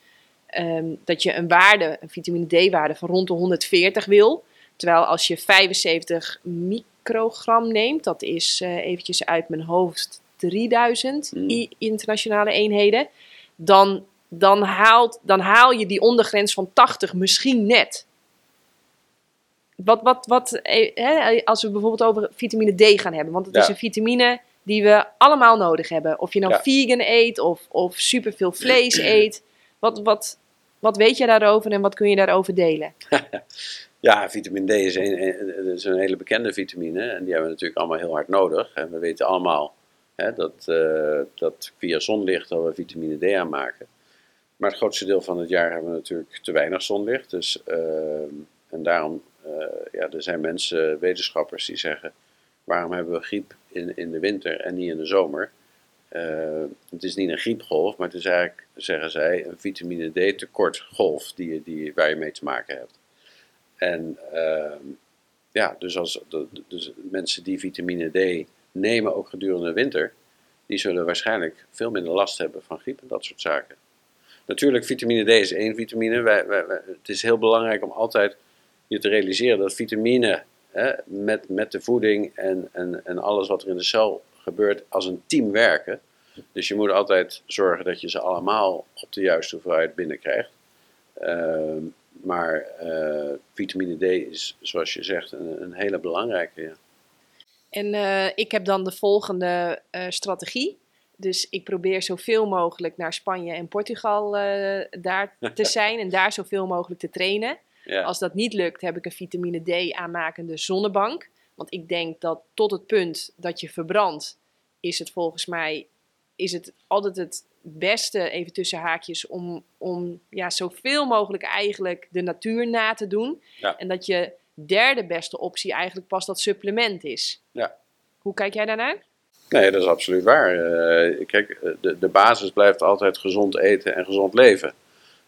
um, dat je een waarde, een vitamine D-waarde van rond de 140 wil. Terwijl als je 75 microgram neemt, dat is uh, eventjes uit mijn hoofd 3000 mm. internationale eenheden, dan, dan, haalt, dan haal je die ondergrens van 80 misschien net. Wat, wat, wat, eh, hè, als we bijvoorbeeld over vitamine D gaan hebben, want het is een vitamine die we allemaal nodig hebben. Of je nou vegan eet of, of superveel vlees eet. Wat, wat, wat weet je daarover en wat kun je daarover delen? Ja, vitamine D is een, is een hele bekende vitamine en die hebben we natuurlijk allemaal heel hard nodig. En we weten allemaal Hè, dat, uh, dat via zonlicht al we vitamine D aanmaken. Maar het grootste deel van het jaar hebben we natuurlijk te weinig zonlicht. Dus, uh, en daarom, uh, ja, er zijn mensen, wetenschappers die zeggen, waarom hebben we griep in, in de winter en niet in de zomer? het is niet een griepgolf, maar het is eigenlijk, zeggen zij, een vitamine D tekortgolf die, die, waar je mee te maken hebt. En ehm, ja, dus, als, dus mensen die vitamine D nemen, ook gedurende de winter, die zullen waarschijnlijk veel minder last hebben van griep en dat soort zaken. Natuurlijk, vitamine D is één vitamine. Wij, wij, het is heel belangrijk om altijd je te realiseren dat vitamine hè, met, met de voeding en, en, en alles wat er in de cel gebeurt als een team werken. Dus je moet altijd zorgen dat je ze allemaal op de juiste hoeveelheid binnenkrijgt. Uh, maar uh, vitamine D is, zoals je zegt, een, een hele belangrijke. Ja. En uh, ik heb dan de volgende uh, strategie. Dus ik probeer zoveel mogelijk naar Spanje en Portugal daar te zijn en daar zoveel mogelijk te trainen. Ja. Als dat niet lukt, heb ik een vitamine D aanmakende zonnebank. Want ik denk dat tot het punt dat je verbrandt, is het volgens mij is het altijd het beste, even tussen haakjes, om, om ja, zoveel mogelijk eigenlijk de natuur na te doen. Ja. En dat je derde beste optie eigenlijk pas dat supplement is. Ja. Hoe kijk jij daarnaar? Nee, dat is absoluut waar. Uh, kijk, eh, de, de basis blijft altijd gezond eten en gezond leven.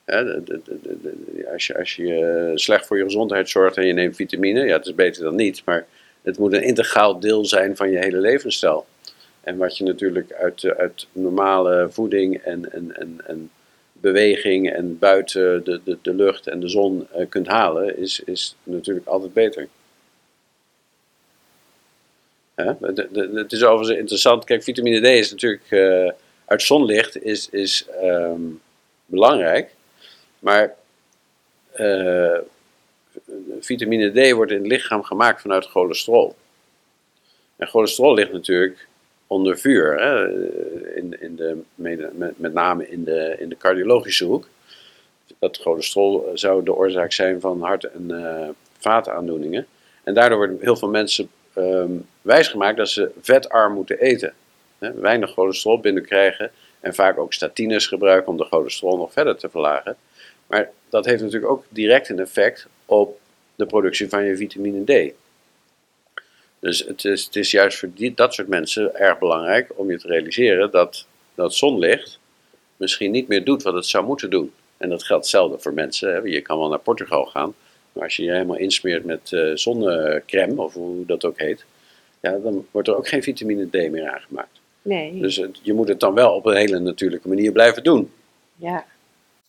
Hè, de, de, als, je, als je eh, slecht voor je gezondheid zorgt en je neemt vitamine, ja, het is beter dan niet, maar het moet een integraal deel zijn van je hele levensstijl. En wat je natuurlijk uit, uit normale voeding en, en, en, en beweging en buiten de, de, de lucht en de zon uh, kunt halen, is, is natuurlijk altijd beter. Hè? Het is overigens interessant. Kijk, vitamine D is natuurlijk uh, uit zonlicht is, is um, belangrijk. Maar vitamine D wordt in het lichaam gemaakt vanuit cholesterol. En cholesterol ligt natuurlijk onder vuur. Hè? In, in de, met, name in de, in de cardiologische hoek. Dat cholesterol zou de oorzaak zijn van hart- en uh, vaataandoeningen. En daardoor worden heel veel mensen um, wijsgemaakt dat ze vetarm moeten eten. Hè? Weinig cholesterol binnenkrijgen en vaak ook statines gebruiken om de cholesterol nog verder te verlagen. Maar dat heeft natuurlijk ook direct een effect op de productie van je vitamine D. Dus het is, het is juist voor die, dat soort mensen erg belangrijk om je te realiseren dat, dat zonlicht misschien niet meer doet wat het zou moeten doen. En dat geldt hetzelfde voor mensen. Hè. Je kan wel naar Portugal gaan, maar als je je helemaal insmeert met uh, zonnecrème, of hoe dat ook heet, ja, dan wordt er ook geen vitamine D meer aangemaakt. Nee. Dus het, je moet het dan wel op een hele natuurlijke manier blijven doen. Ja.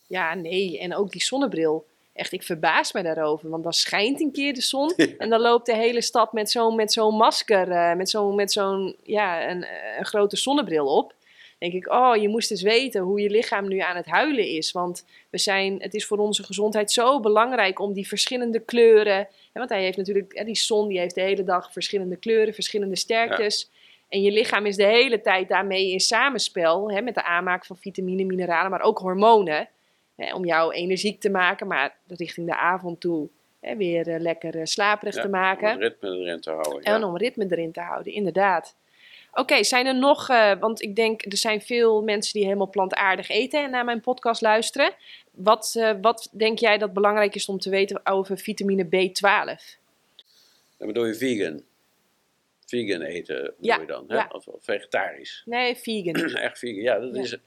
Ja, nee. En ook die zonnebril echt, ik verbaas me daarover. Want dan schijnt een keer de zon en dan loopt de hele stad met zo'n met zo'n masker, uh, met zo'n met zo'n ja, een, een grote zonnebril op. denk ik, oh, je moest eens weten hoe je lichaam nu aan het huilen is. Want we zijn, het is voor onze gezondheid zo belangrijk om die verschillende kleuren. want hij heeft natuurlijk, die zon die heeft de hele dag verschillende kleuren, verschillende sterktes. En je lichaam is de hele tijd daarmee in samenspel hè, met de aanmaak van vitamine, mineralen, maar ook hormonen om jou energiek te maken. Maar richting de avond toe hè, weer eh, lekker eh, slaperig Ja, te Om maken. het ritme erin te houden. En ja. om ritme erin te houden, inderdaad. Oké, zijn er nog, eh, want ik denk er zijn veel mensen die helemaal plantaardig eten en naar mijn podcast luisteren. Wat, wat denk jij dat belangrijk is om te weten over vitamine B12? Dan bedoel je vegan. Vegan eten bedoel Ja, je dan, hè? ja. Of, of vegetarisch. Nee, vegan. Echt vegan, ja. Dat Ja. Is,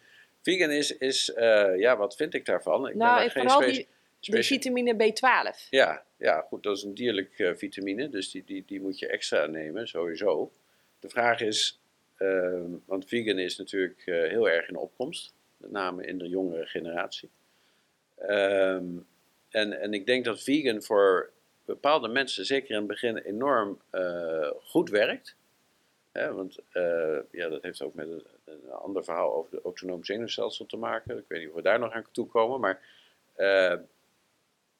vegan is, is eh, ja, wat vind ik daarvan? Ik nou, en geen vooral die, vitamine B12. Ja, ja, goed, dat is een dierlijk eh, vitamine, dus die, die, die moet je extra nemen, sowieso. De vraag is, ehm, want vegan is natuurlijk eh, heel erg in opkomst, met name in de jongere generatie. Ehm, en, en ik denk dat vegan voor bepaalde mensen, zeker in het begin, enorm goed werkt. Hè, want ja, dat heeft ook met een, een ander verhaal over het autonoom zenuwstelsel te maken. Ik weet niet of we daar nog aan toe komen, maar... eh,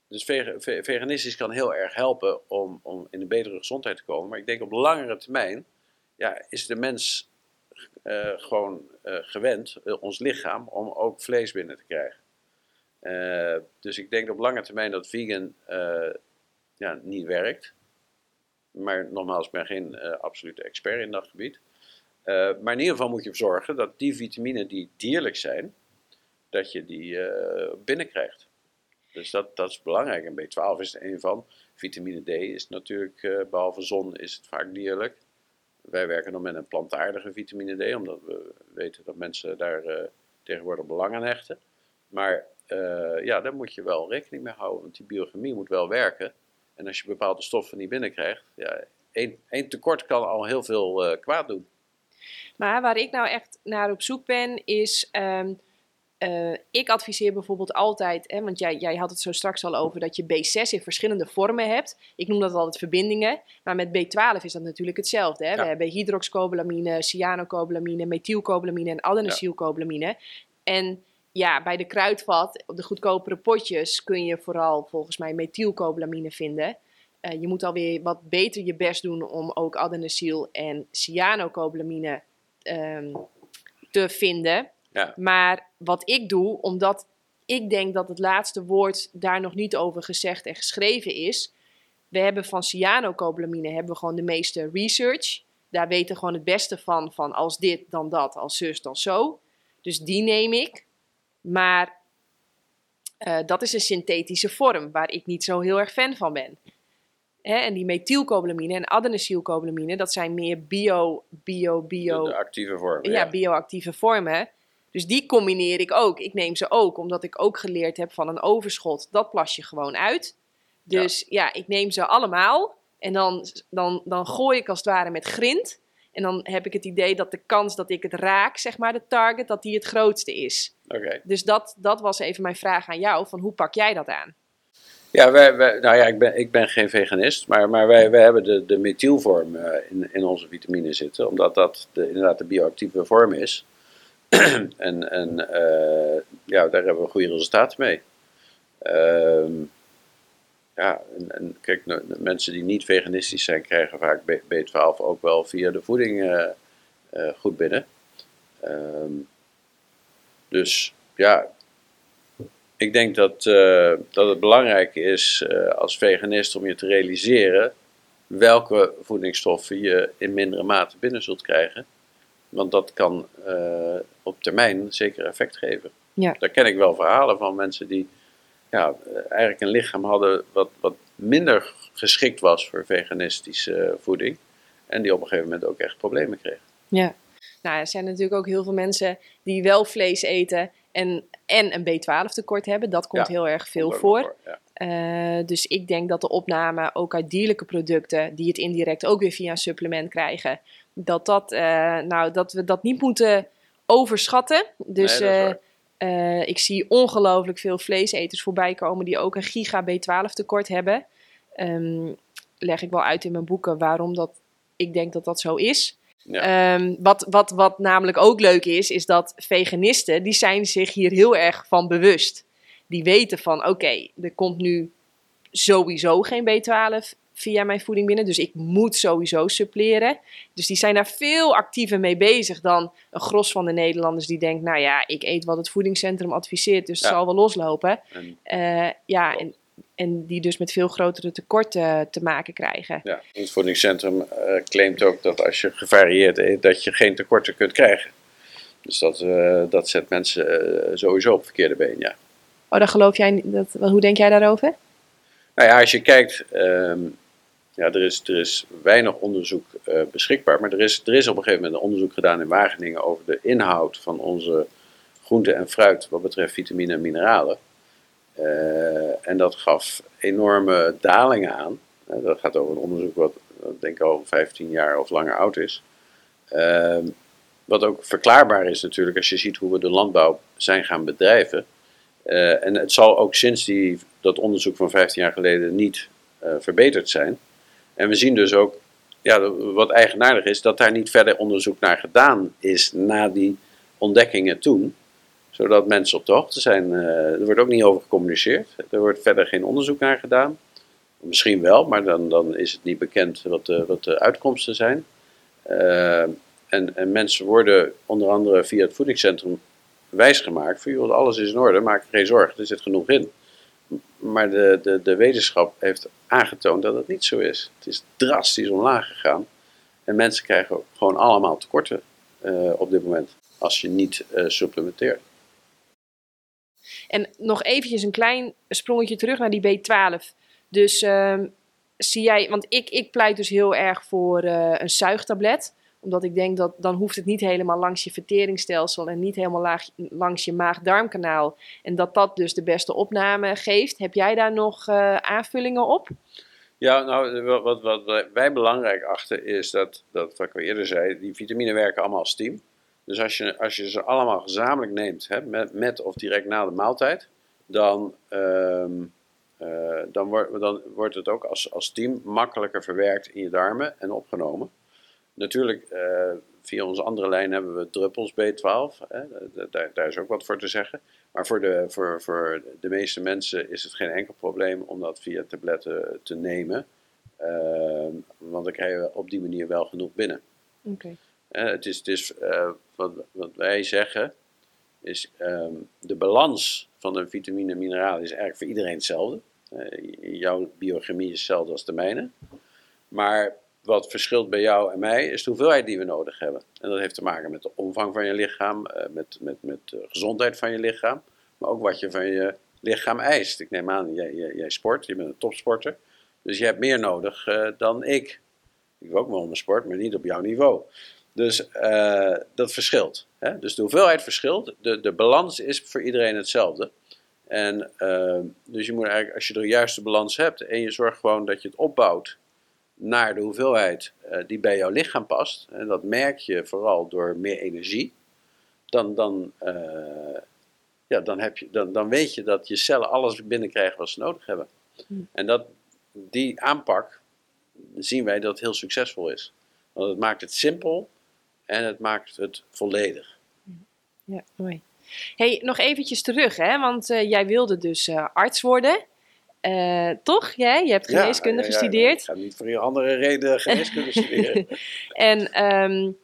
dus vega- ve- veganistisch kan heel erg helpen om, om in een betere gezondheid te komen. Maar ik denk op langere termijn ja, is de mens eh, gewoon eh, gewend, ons lichaam, om ook vlees binnen te krijgen. Dus ik denk op lange termijn dat vegan ja, niet werkt. Maar nogmaals, ik ben geen absolute expert in dat gebied. Eh, maar in ieder geval moet je ervoor zorgen dat die vitaminen die dierlijk zijn, dat je die eh, binnenkrijgt. Dus dat, dat is belangrijk. En B12 is er een van. Vitamine D is natuurlijk, eh, behalve zon, is het vaak dierlijk. Wij werken nog met een plantaardige vitamine D, omdat we weten dat mensen daar tegenwoordig belang aan hechten. Maar ja, daar moet je wel rekening mee houden, want die biochemie moet wel werken. En als je bepaalde stoffen niet binnenkrijgt, ja, één, één tekort kan al heel veel kwaad doen. Maar waar ik nou echt naar op zoek ben, is. ehm, eh, ik adviseer bijvoorbeeld altijd, hè, want jij, jij had het zo straks al over dat je B6 in verschillende vormen hebt. Ik noem dat altijd verbindingen, maar met B12 is dat natuurlijk hetzelfde. Hè? We hebben hydroxcobalamine, cyanocobalamine, methylcobalamine en adenosylcobalamine. En ja, bij de kruidvat, op de goedkopere potjes, kun je vooral volgens mij methylcobalamine vinden. Eh, je moet alweer wat beter je best doen om ook adenosyl en cyanocobalamine ehm, te vinden. Ja. Maar wat ik doe, omdat ik denk dat het laatste woord daar nog niet over gezegd en geschreven is. We hebben van cyanocobalamine hebben we gewoon de meeste research. Daar weten we gewoon het beste van, van als dit, dan dat, als zus, dan zo. Dus die neem ik. Maar eh, dat is een synthetische vorm waar ik niet zo heel erg fan van ben. Hè, en die methylcobalamine en adenosylcobalamine, dat zijn meer bio, bio, bio, De, de actieve vorm. ja, bioactieve vormen. Dus die combineer ik ook. Ik neem ze ook, omdat ik ook geleerd heb van een overschot. Dat plas je gewoon uit. Dus ja, ik neem ze allemaal. En dan, dan, dan gooi ik als het ware met grind. En dan heb ik het idee dat de kans dat ik het raak, zeg maar, de target, dat die het grootste is. Oké. Dus dat, dat was even mijn vraag aan jou, van hoe pak jij dat aan? Ja, wij, wij, nou ja, ik ben, ik ben geen veganist, maar, maar wij, wij hebben de, de methylvorm eh, in, in onze vitamine zitten, omdat dat de, inderdaad de bioactieve vorm is. en en eh, ja, daar hebben we goede resultaten mee. Ehm, ja, en, kijk, mensen die niet veganistisch zijn, krijgen vaak B, 12 ook wel via de voeding eh, goed binnen. Ehm, dus ja, ik denk dat, eh, dat het belangrijk is eh, als veganist om je te realiseren welke voedingsstoffen je in mindere mate binnen zult krijgen. Want dat kan eh, op termijn zeker effect geven. Ja. Daar ken ik wel verhalen van mensen die ja, eigenlijk een lichaam hadden wat, wat minder geschikt was voor veganistische voeding. En die op een gegeven moment ook echt problemen kregen. Ja. Nou, er zijn natuurlijk ook heel veel mensen die wel vlees eten en, en een B12 tekort hebben. Dat komt Ja, heel erg veel voor. Ja. Eh, dus ik denk dat de opname ook uit dierlijke producten, die het indirect ook weer via een supplement krijgen, dat, dat, eh, nou, dat we dat niet moeten overschatten. Dus Nee, eh, ik zie ongelooflijk veel vleeseters voorbij komen die ook een giga B12 tekort hebben. Ehm, leg ik wel uit in mijn boeken waarom dat, ik denk dat dat zo is. Ja. Ehm, wat, wat, wat namelijk ook leuk is, is dat veganisten, die zijn zich hier heel erg van bewust. Die weten van, oké, er komt nu sowieso geen B12 via mijn voeding binnen, dus ik moet sowieso suppleren. Dus die zijn daar veel actiever mee bezig dan een gros van de Nederlanders die denkt, nou ja, ik eet wat het voedingscentrum adviseert, dus het zal wel loslopen. En Eh, ja, en En die dus met veel grotere tekorten te maken krijgen. Ja, het voedingscentrum uh, claimt ook dat als je gevarieerd eet, dat je geen tekorten kunt krijgen. Dus dat, uh, dat zet mensen uh, sowieso op verkeerde been, ja. Oh, dan geloof jij, dat, hoe denk jij daarover? Nou ja, als je kijkt, um, ja, er, is, er is weinig onderzoek beschikbaar. Maar er is, er is op een gegeven moment een onderzoek gedaan in Wageningen over de inhoud van onze groente en fruit wat betreft vitamine en mineralen. Uh, en dat gaf enorme dalingen aan. Uh, dat gaat over een onderzoek wat, denk ik al 15 jaar of langer oud is. Uh, wat ook verklaarbaar is natuurlijk als je ziet hoe we de landbouw zijn gaan bedrijven. Eh, en het zal ook sinds die, dat onderzoek van 15 jaar geleden niet verbeterd zijn. En we zien dus ook, ja, wat eigenaardig is, dat daar niet verder onderzoek naar gedaan is na die ontdekkingen toen zodat mensen op de hoogte zijn. Uh, er wordt ook niet over gecommuniceerd. Er wordt verder geen onderzoek naar gedaan. Misschien wel, maar dan, dan is het niet bekend wat de, wat de uitkomsten zijn. Uh, en, en, mensen worden onder andere via het voedingscentrum wijsgemaakt: van joh, alles is in orde, maak geen zorgen, er zit genoeg in. Maar de, de, de wetenschap heeft aangetoond dat het niet zo is. Het is drastisch omlaag gegaan. En mensen krijgen gewoon allemaal tekorten uh, op dit moment als je niet supplementeert. En nog eventjes een klein sprongetje terug naar die B12. Dus uh, zie jij, want ik, ik pleit dus heel erg voor uh, een zuigtablet omdat ik denk dat dan hoeft het niet helemaal langs je verteringsstelsel en niet helemaal langs je maag-darmkanaal. En dat dat dus de beste opname geeft. Heb jij daar nog uh, aanvullingen op? Ja, nou, wat, wat, wat wij belangrijk achten is dat, dat, wat ik al eerder zei, die vitamine werken allemaal als team. Dus als je, als je ze allemaal gezamenlijk neemt, hè, met, met of direct na de maaltijd, dan, uh, uh, dan, wordt dan wordt het ook als, als team makkelijker verwerkt in je darmen en opgenomen. Natuurlijk, uh, via onze andere lijn hebben we druppels B12, hè, daar, is ook wat voor te zeggen. Maar voor de, voor, voor de meeste mensen is het geen enkel probleem om dat via tabletten te nemen. Ehm, want dan krijg je op die manier wel genoeg binnen. Oké. Uh, het is, het is uh, wat, wat, wij zeggen, is um, de balans van de vitamine en mineralen is eigenlijk voor iedereen hetzelfde. Uh, jouw biochemie is hetzelfde als de mijne. Maar wat verschilt bij jou en mij is de hoeveelheid die we nodig hebben. En dat heeft te maken met de omvang van je lichaam, met, met, met de gezondheid van je lichaam, maar ook wat je van je lichaam eist. Ik neem aan, jij, jij, sport, je bent een topsporter, dus je hebt meer nodig dan ik. Ik wil ook wel mijn sport, maar niet op jouw niveau. Dus uh, dat verschilt. Hè? Dus de hoeveelheid verschilt. De, de balans is voor iedereen hetzelfde. En uh, dus je moet eigenlijk, als je de juiste balans hebt en je zorgt gewoon dat je het opbouwt naar de hoeveelheid uh, die bij jouw lichaam past, en dat merk je vooral door meer energie, dan, dan, ja, dan, heb je, dan, dan weet je dat je cellen alles binnenkrijgen wat ze nodig hebben. Hmm. En dat, die aanpak zien wij dat het heel succesvol is. Want het maakt het simpel en het maakt het volledig. Ja, mooi. Hey, nog eventjes terug, hè? want uh, jij wilde dus uh, arts worden. Uh, toch? Jij? Je hebt geneeskunde ja, ja, gestudeerd. ik ga niet voor een andere reden geneeskunde studeren. en um,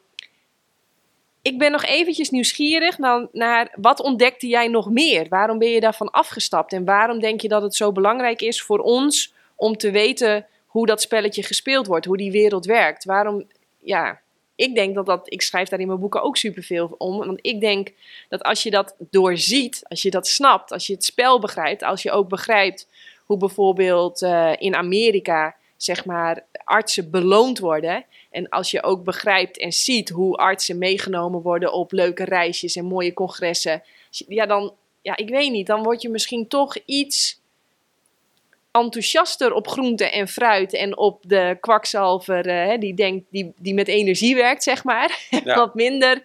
ik ben nog eventjes nieuwsgierig naar, naar, wat ontdekte jij nog meer? Waarom ben je daarvan afgestapt? En waarom denk je dat het zo belangrijk is voor ons om te weten hoe dat spelletje gespeeld wordt, hoe die wereld werkt? Waarom, ja, ik denk dat dat, ik schrijf daar in mijn boeken ook superveel om. Want ik denk dat als je dat doorziet, als je dat snapt, als je het spel begrijpt, als je ook begrijpt hoe bijvoorbeeld uh, in Amerika, zeg maar, artsen beloond worden. En als je ook begrijpt en ziet hoe artsen meegenomen worden op leuke reisjes en mooie congressen. Ja, dan, ja, ik weet niet, dan word je misschien toch iets enthousiaster op groente en fruit en op de kwakzalver uh, die, denkt, die, die met energie werkt, zeg maar. Ja. Wat minder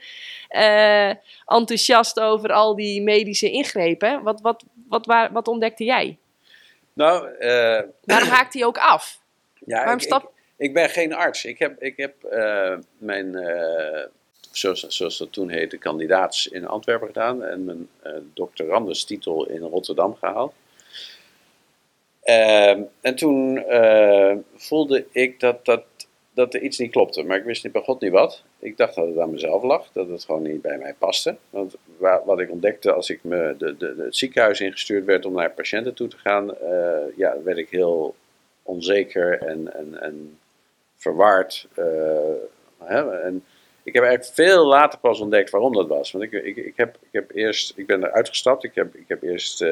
uh, enthousiast over al die medische ingrepen. Wat, wat, wat, waar, wat ontdekte jij? Nou, uh, Waarom haakt hij ook af? Ja, Waarom ik, stap... ik, ik, ben geen arts. Ik heb, ik heb mijn, zoals, zoals dat toen heette, kandidaats in Antwerpen gedaan en mijn doctorandus-titel in Rotterdam gehaald. Uh, en toen uh, voelde ik dat dat dat er iets niet klopte. Maar ik wist niet bij God niet wat. Ik dacht dat het aan mezelf lag, dat het gewoon niet bij mij paste. Want wat ik ontdekte als ik me de, de, het ziekenhuis ingestuurd werd om naar patiënten toe te gaan, uh, ja, werd ik heel onzeker en, en, en verward. Uh, hè? En ik heb eigenlijk veel later pas ontdekt waarom dat was. Want ik, ik, ik, heb, ik, heb eerst, ik ben eruit gestapt. Ik heb, ik heb eerst uh,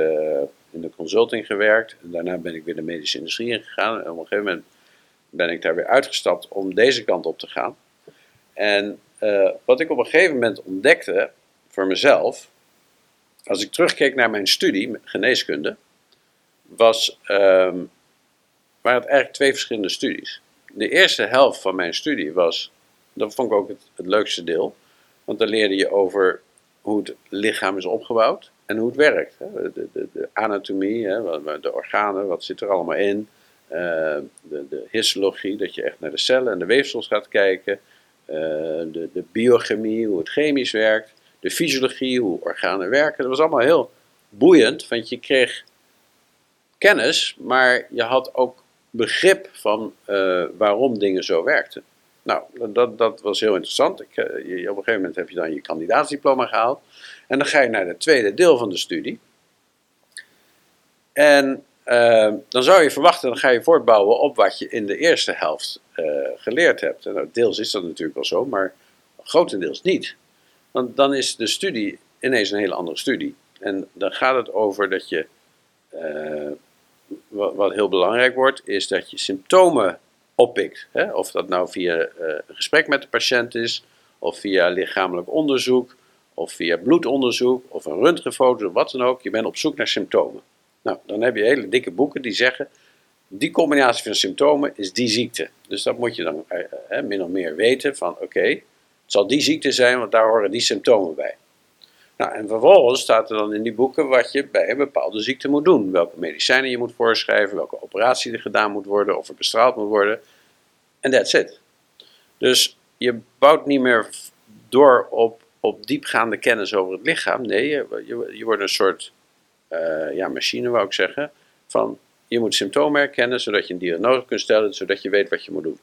in de consulting gewerkt. En daarna ben ik weer de medische industrie ingegaan. En op een gegeven moment ben ik daar weer uitgestapt om deze kant op te gaan. En uh, wat ik op een gegeven moment ontdekte voor mezelf, als ik terugkeek naar mijn studie, geneeskunde, was, um, waren het eigenlijk twee verschillende studies. De eerste helft van mijn studie was, dat vond ik ook het, leukste deel, want dan leerde je over hoe het lichaam is opgebouwd en hoe het werkt. Hè. De, de, de, anatomie, hè, de organen, wat zit er allemaal in. Uh, de, de, histologie, dat je echt naar de cellen en de weefsels gaat kijken. Uh, de, de, biochemie, hoe het chemisch werkt. De fysiologie, hoe organen werken. Dat was allemaal heel boeiend, want je kreeg kennis, maar je had ook begrip van uh, waarom dingen zo werkten. Nou, dat, dat was heel interessant. Ik, je, op een gegeven moment heb je dan je kandidaatsdiploma gehaald. En dan ga je naar het tweede deel van de studie. En uh, dan zou je verwachten, dan ga je voortbouwen op wat je in de eerste helft uh, geleerd hebt. En nou, deels is dat natuurlijk wel zo, maar grotendeels niet. Want dan is de studie ineens een hele andere studie. En dan gaat het over dat je, uh, wat, wat, heel belangrijk wordt, is dat je symptomen oppikt. Hè? Of dat nou via een gesprek met de patiënt is, of via lichamelijk onderzoek, of via bloedonderzoek, of een röntgenfoto, wat dan ook. Je bent op zoek naar symptomen. Nou, dan heb je hele dikke boeken die zeggen, die combinatie van symptomen is die ziekte. Dus dat moet je dan eh, min of meer weten van, oké, het zal die ziekte zijn, want daar horen die symptomen bij. Nou, en vervolgens staat er dan in die boeken wat je bij een bepaalde ziekte moet doen. Welke medicijnen je moet voorschrijven, welke operatie er gedaan moet worden, of er bestraald moet worden. En that's it. Dus je bouwt niet meer door op, op diepgaande kennis over het lichaam. Nee, je, je, je wordt een soort uh, ja, machine, wou ik zeggen. Van je moet symptomen herkennen zodat je een diagnose kunt stellen, zodat je weet wat je moet doen.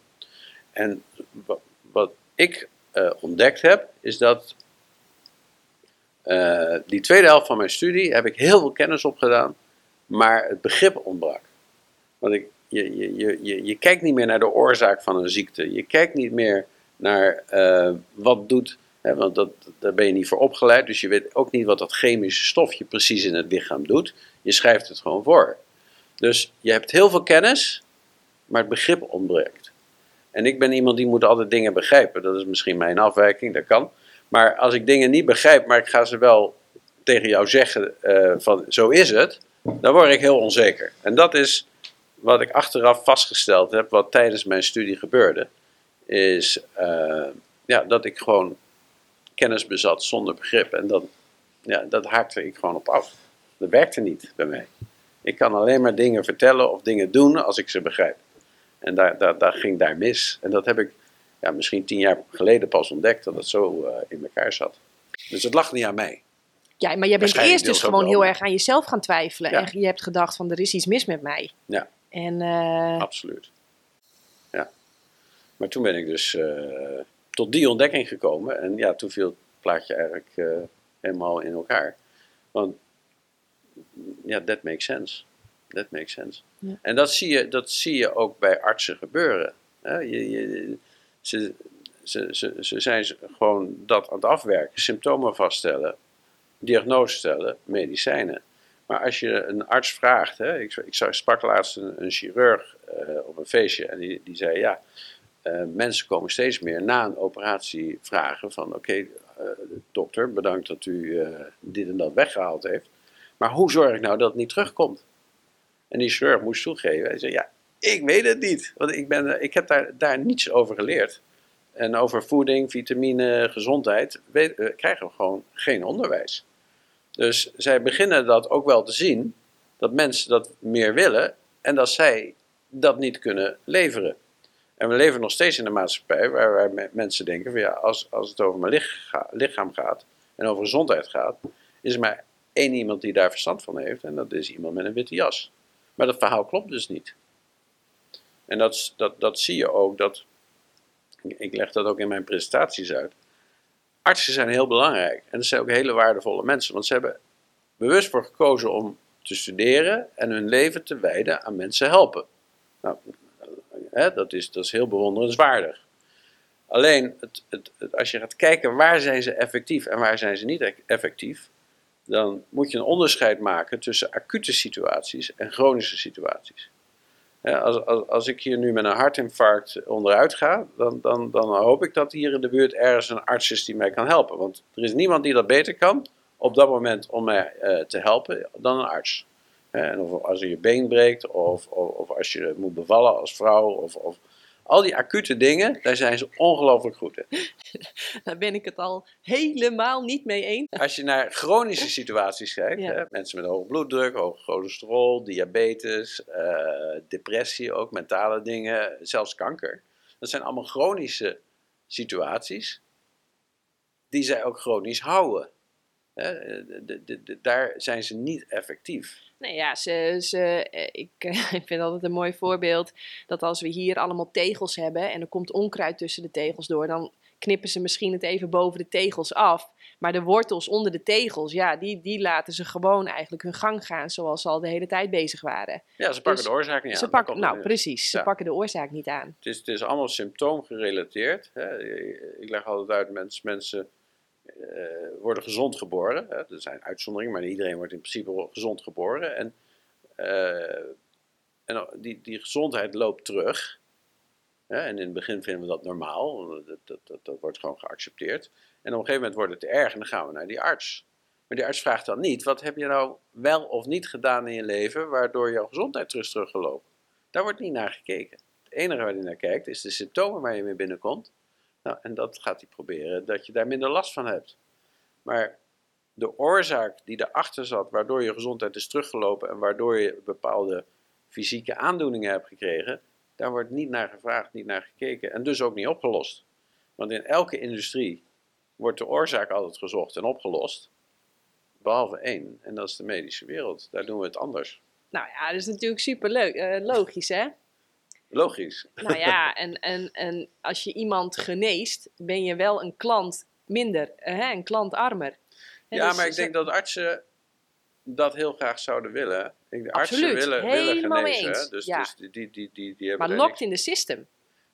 En wat, ik uh, ontdekt heb, is dat uh, die tweede helft van mijn studie heb ik heel veel kennis opgedaan, maar het begrip ontbrak. Want ik, je, je, je, je kijkt niet meer naar de oorzaak van een ziekte. Je kijkt niet meer naar wat doet want dat, daar ben je niet voor opgeleid, dus je weet ook niet wat dat chemische stofje precies in het lichaam doet. Je schrijft het gewoon voor. Dus je hebt heel veel kennis, maar het begrip ontbreekt. En ik ben iemand die moet altijd dingen begrijpen. Dat is misschien mijn afwijking, dat kan. Maar als ik dingen niet begrijp, maar ik ga ze wel tegen jou zeggen uh, van zo is het, dan word ik heel onzeker. En dat is wat ik achteraf vastgesteld heb, wat tijdens mijn studie gebeurde. Is uh, ja, dat ik gewoon kennis bezat zonder begrip. En dan, ja, dat haakte ik gewoon op af. Dat werkte niet bij mij. Ik kan alleen maar dingen vertellen of dingen doen als ik ze begrijp. En daar, daar, daar ging daar mis. En dat heb ik ja, misschien tien jaar geleden pas ontdekt, dat het zo uh, in elkaar zat. Dus het lag niet aan mij. Ja, maar jij bent eerst dus gewoon heel erg aan jezelf gaan twijfelen. Ja. En je hebt gedacht van, er is iets mis met mij. Ja, en, uh... absoluut. Ja. Maar toen ben ik dus uh, tot die ontdekking gekomen. En ja, toen viel het plaatje eigenlijk helemaal in elkaar. Want ja, that makes sense. That makes sense. Ja. En dat zie, je, dat zie je ook bij artsen gebeuren. Hè? Je, je, ze, ze, ze, ze zijn gewoon dat aan het afwerken, symptomen vaststellen, diagnose stellen, medicijnen. Maar als je een arts vraagt, hè, ik, ik sprak laatst een, chirurg uh, op een feestje en die, die zei ja, uh, mensen komen steeds meer na een operatie vragen van oké, okay, uh, dokter, bedankt dat u dit en dat weggehaald heeft. Maar hoe zorg ik nou dat het niet terugkomt? En die chirurg moest toegeven. Hij zei ja, ik weet het niet. Want ik, ben, ik heb daar, daar niets over geleerd. En over voeding, vitamine, gezondheid weet, krijgen we gewoon geen onderwijs. Dus zij beginnen dat ook wel te zien, dat mensen dat meer willen en dat zij dat niet kunnen leveren. En we leven nog steeds in een maatschappij waar, waar mensen denken van ja, als, als het over mijn lichaam gaat en over gezondheid gaat, is er maar één iemand die daar verstand van heeft en dat is iemand met een witte jas. Maar dat verhaal klopt dus niet. En dat, dat, dat zie je ook, dat ik- leg dat ook in mijn presentaties uit. Artsen zijn heel belangrijk. En ze zijn ook hele waardevolle mensen. Want ze hebben bewust voor gekozen om te studeren en hun leven te wijden aan mensen helpen. Nou, hè, dat, is, dat is heel bewonderenswaardig. Alleen, het, het- als je gaat kijken waar zijn ze effectief en waar zijn ze niet e- effectief, dan moet je een onderscheid maken tussen acute situaties en chronische situaties. Als, als, als ik hier nu met een hartinfarct onderuit ga, dan, dan, dan hoop ik dat hier in de buurt ergens een arts is die mij kan helpen. Want er is niemand die dat beter kan op dat moment om mij eh, te helpen dan een arts. En of als je je been breekt, of, of, of als je moet bevallen als vrouw, of, of al die acute dingen, daar zijn ze ongelooflijk goed in. Daar ben ik het al helemaal niet mee eens. Als je naar chronische situaties kijkt, Ja. hè, mensen met hoge bloeddruk, hoog cholesterol, diabetes, eh, depressie ook, mentale dingen, zelfs kanker. Dat zijn allemaal chronische situaties die zij ook chronisch houden. Hè, de- de- de- de- daar zijn ze niet effectief. Nee, ja, ze, ze, eh, ik, eh, ik vind altijd een mooi voorbeeld dat als we hier allemaal tegels hebben en er komt onkruid tussen de tegels door, dan knippen ze misschien het even boven de tegels af. Maar de wortels onder de tegels, ja, die, die laten ze gewoon eigenlijk hun gang gaan zoals ze al de hele tijd bezig waren. Ja, ze pakken Dus de oorzaak niet aan. ze pakken, nou neer. precies, ze Ja. pakken de oorzaak niet aan. Het is, het is allemaal symptoomgerelateerd. Hè. Ik leg altijd uit, mens, mensen eh, worden gezond geboren. Hè. Er zijn uitzonderingen, maar iedereen wordt in principe gezond geboren. En, eh, en die, die gezondheid loopt terug. En in het begin vinden we dat normaal. Dat, dat, dat, dat wordt gewoon geaccepteerd. En op een gegeven moment wordt het te erg en dan gaan we naar die arts. Maar die arts vraagt dan niet, wat heb je nou wel of niet gedaan in je leven waardoor jouw gezondheid terug teruggelopen? Daar wordt niet naar gekeken. Het enige waar hij naar kijkt is de symptomen waar je mee binnenkomt. Nou, en dat gaat hij proberen dat je daar minder last van hebt. Maar de oorzaak die erachter zat, waardoor je gezondheid is teruggelopen en waardoor je bepaalde fysieke aandoeningen hebt gekregen, daar wordt niet naar gevraagd, niet naar gekeken en dus ook niet opgelost. Want in elke industrie wordt de oorzaak altijd gezocht en opgelost, behalve één, en dat is de medische wereld. Daar doen we het anders. Nou ja, dat is natuurlijk superleuk, eh logisch hè? Logisch. Nou ja, en, en, en als je iemand geneest, ben je wel een klant minder, hè, een klant armer. Ja, dus maar ik denk dat artsen dat heel graag zouden willen. Ik, de artsen Absoluut, willen, willen genezen. eens, Dus, ja. dus die, die, die, die, die hebben Maar locked in de system.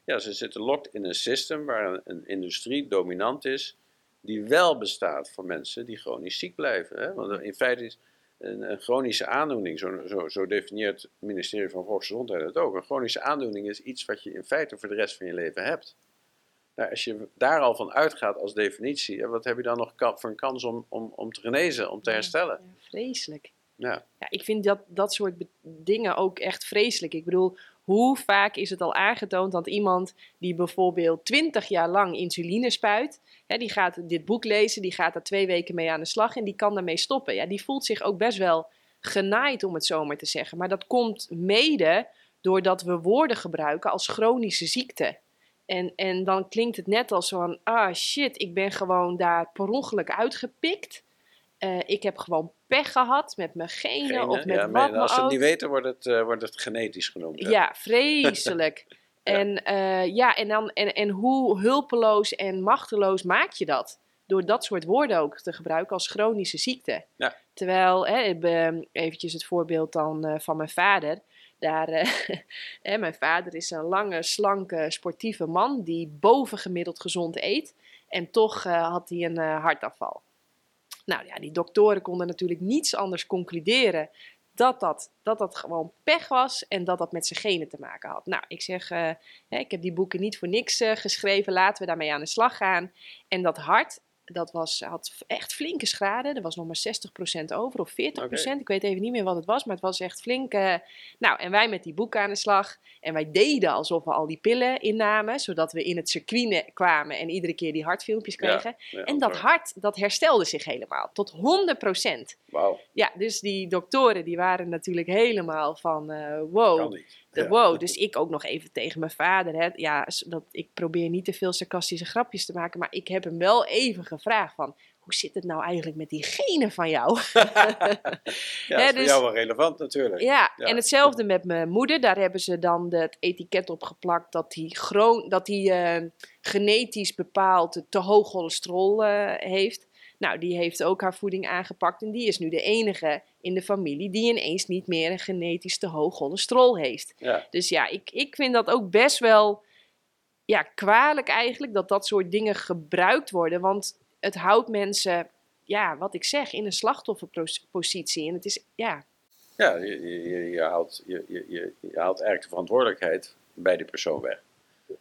Ja, ze zitten locked in een systeem waar een, een industrie dominant is, die wel bestaat voor mensen die chronisch ziek blijven. Hè? Want in feite is een, een chronische aandoening, zo, zo, zo definieert het ministerie van Volksgezondheid het ook. Een chronische aandoening is iets wat je in feite voor de rest van je leven hebt. Nou, als je daar al van uitgaat als definitie, wat heb je dan nog voor een kans om, om, om te genezen, om te herstellen? Ja, vreselijk. Ja. Ja, ik vind dat, dat soort dingen ook echt vreselijk. Ik bedoel, hoe vaak is het al aangetoond dat iemand die bijvoorbeeld 20 jaar lang insuline spuit, hè, die gaat dit boek lezen, die gaat daar twee weken mee aan de slag en die kan daarmee stoppen. Ja, die voelt zich ook best wel genaaid, om het zo maar te zeggen. Maar dat komt mede doordat we woorden gebruiken als chronische ziekte. En, en dan klinkt het net als van, ah shit, ik ben gewoon daar per ongeluk uitgepikt. Eh, ik heb gewoon pech gehad met mijn genen Genen, of met ja, wat als ze het niet weten, wordt het, eh, wordt het genetisch genoemd. hè. Ja, vreselijk. Ja. En, eh, ja, en, dan, en, en hoe hulpeloos en machteloos maak je dat? Door dat soort woorden ook te gebruiken als chronische ziekte. Ja. Terwijl, hè, eventjes het voorbeeld dan van mijn vader. Daar, hè, mijn vader is een lange, slanke, sportieve man die bovengemiddeld gezond eet. En toch had hij een hartafval. Nou ja, die doktoren konden natuurlijk niets anders concluderen dat dat, dat dat gewoon pech was en dat dat met zijn genen te maken had. Nou, ik zeg, eh, ik heb die boeken niet voor niks eh, geschreven, laten we daarmee aan de slag gaan. En dat hart, dat was, had echt flinke schade. Er was nog maar 60% over of 40%. Ik weet even niet meer wat het was, maar het was echt flink. eh, nou, en wij met die boeken aan de slag. En wij deden alsof we al die pillen innamen, zodat we in het circuit kwamen en iedere keer die hartfilmpjes kregen. Ja, En dat hart, dat herstelde zich helemaal, tot 100%. Wauw, Ja, dus die doktoren die waren natuurlijk helemaal van eh, wow. kan niet. Ja. wow, dus ik ook nog even tegen mijn vader. Hè. Ja, dat, ik probeer niet te veel sarcastische grapjes te maken, maar ik heb hem wel even gevraagd van... hoe zit het nou eigenlijk met die genen van jou? ja, dat is voor dus- jou wel relevant natuurlijk. Ja, Ja. en hetzelfde met mijn moeder. Daar hebben ze dan het etiket op geplakt dat die, gro- dat die eh, genetisch bepaald te hoog cholesterol eh, heeft. Nou, die heeft ook haar voeding aangepakt en die is nu de enige in de familie die ineens niet meer een genetisch te hoog cholesterol heeft. Ja. Dus ja, ik, ik vind dat ook best wel ja, kwalijk eigenlijk dat dat soort dingen gebruikt worden. Want het houdt mensen, ja, wat ik zeg, in een slachtofferpositie. En het is, ja, Ja, je, je, je, je haalt, je, je haalt eigenlijk de verantwoordelijkheid bij die persoon weg.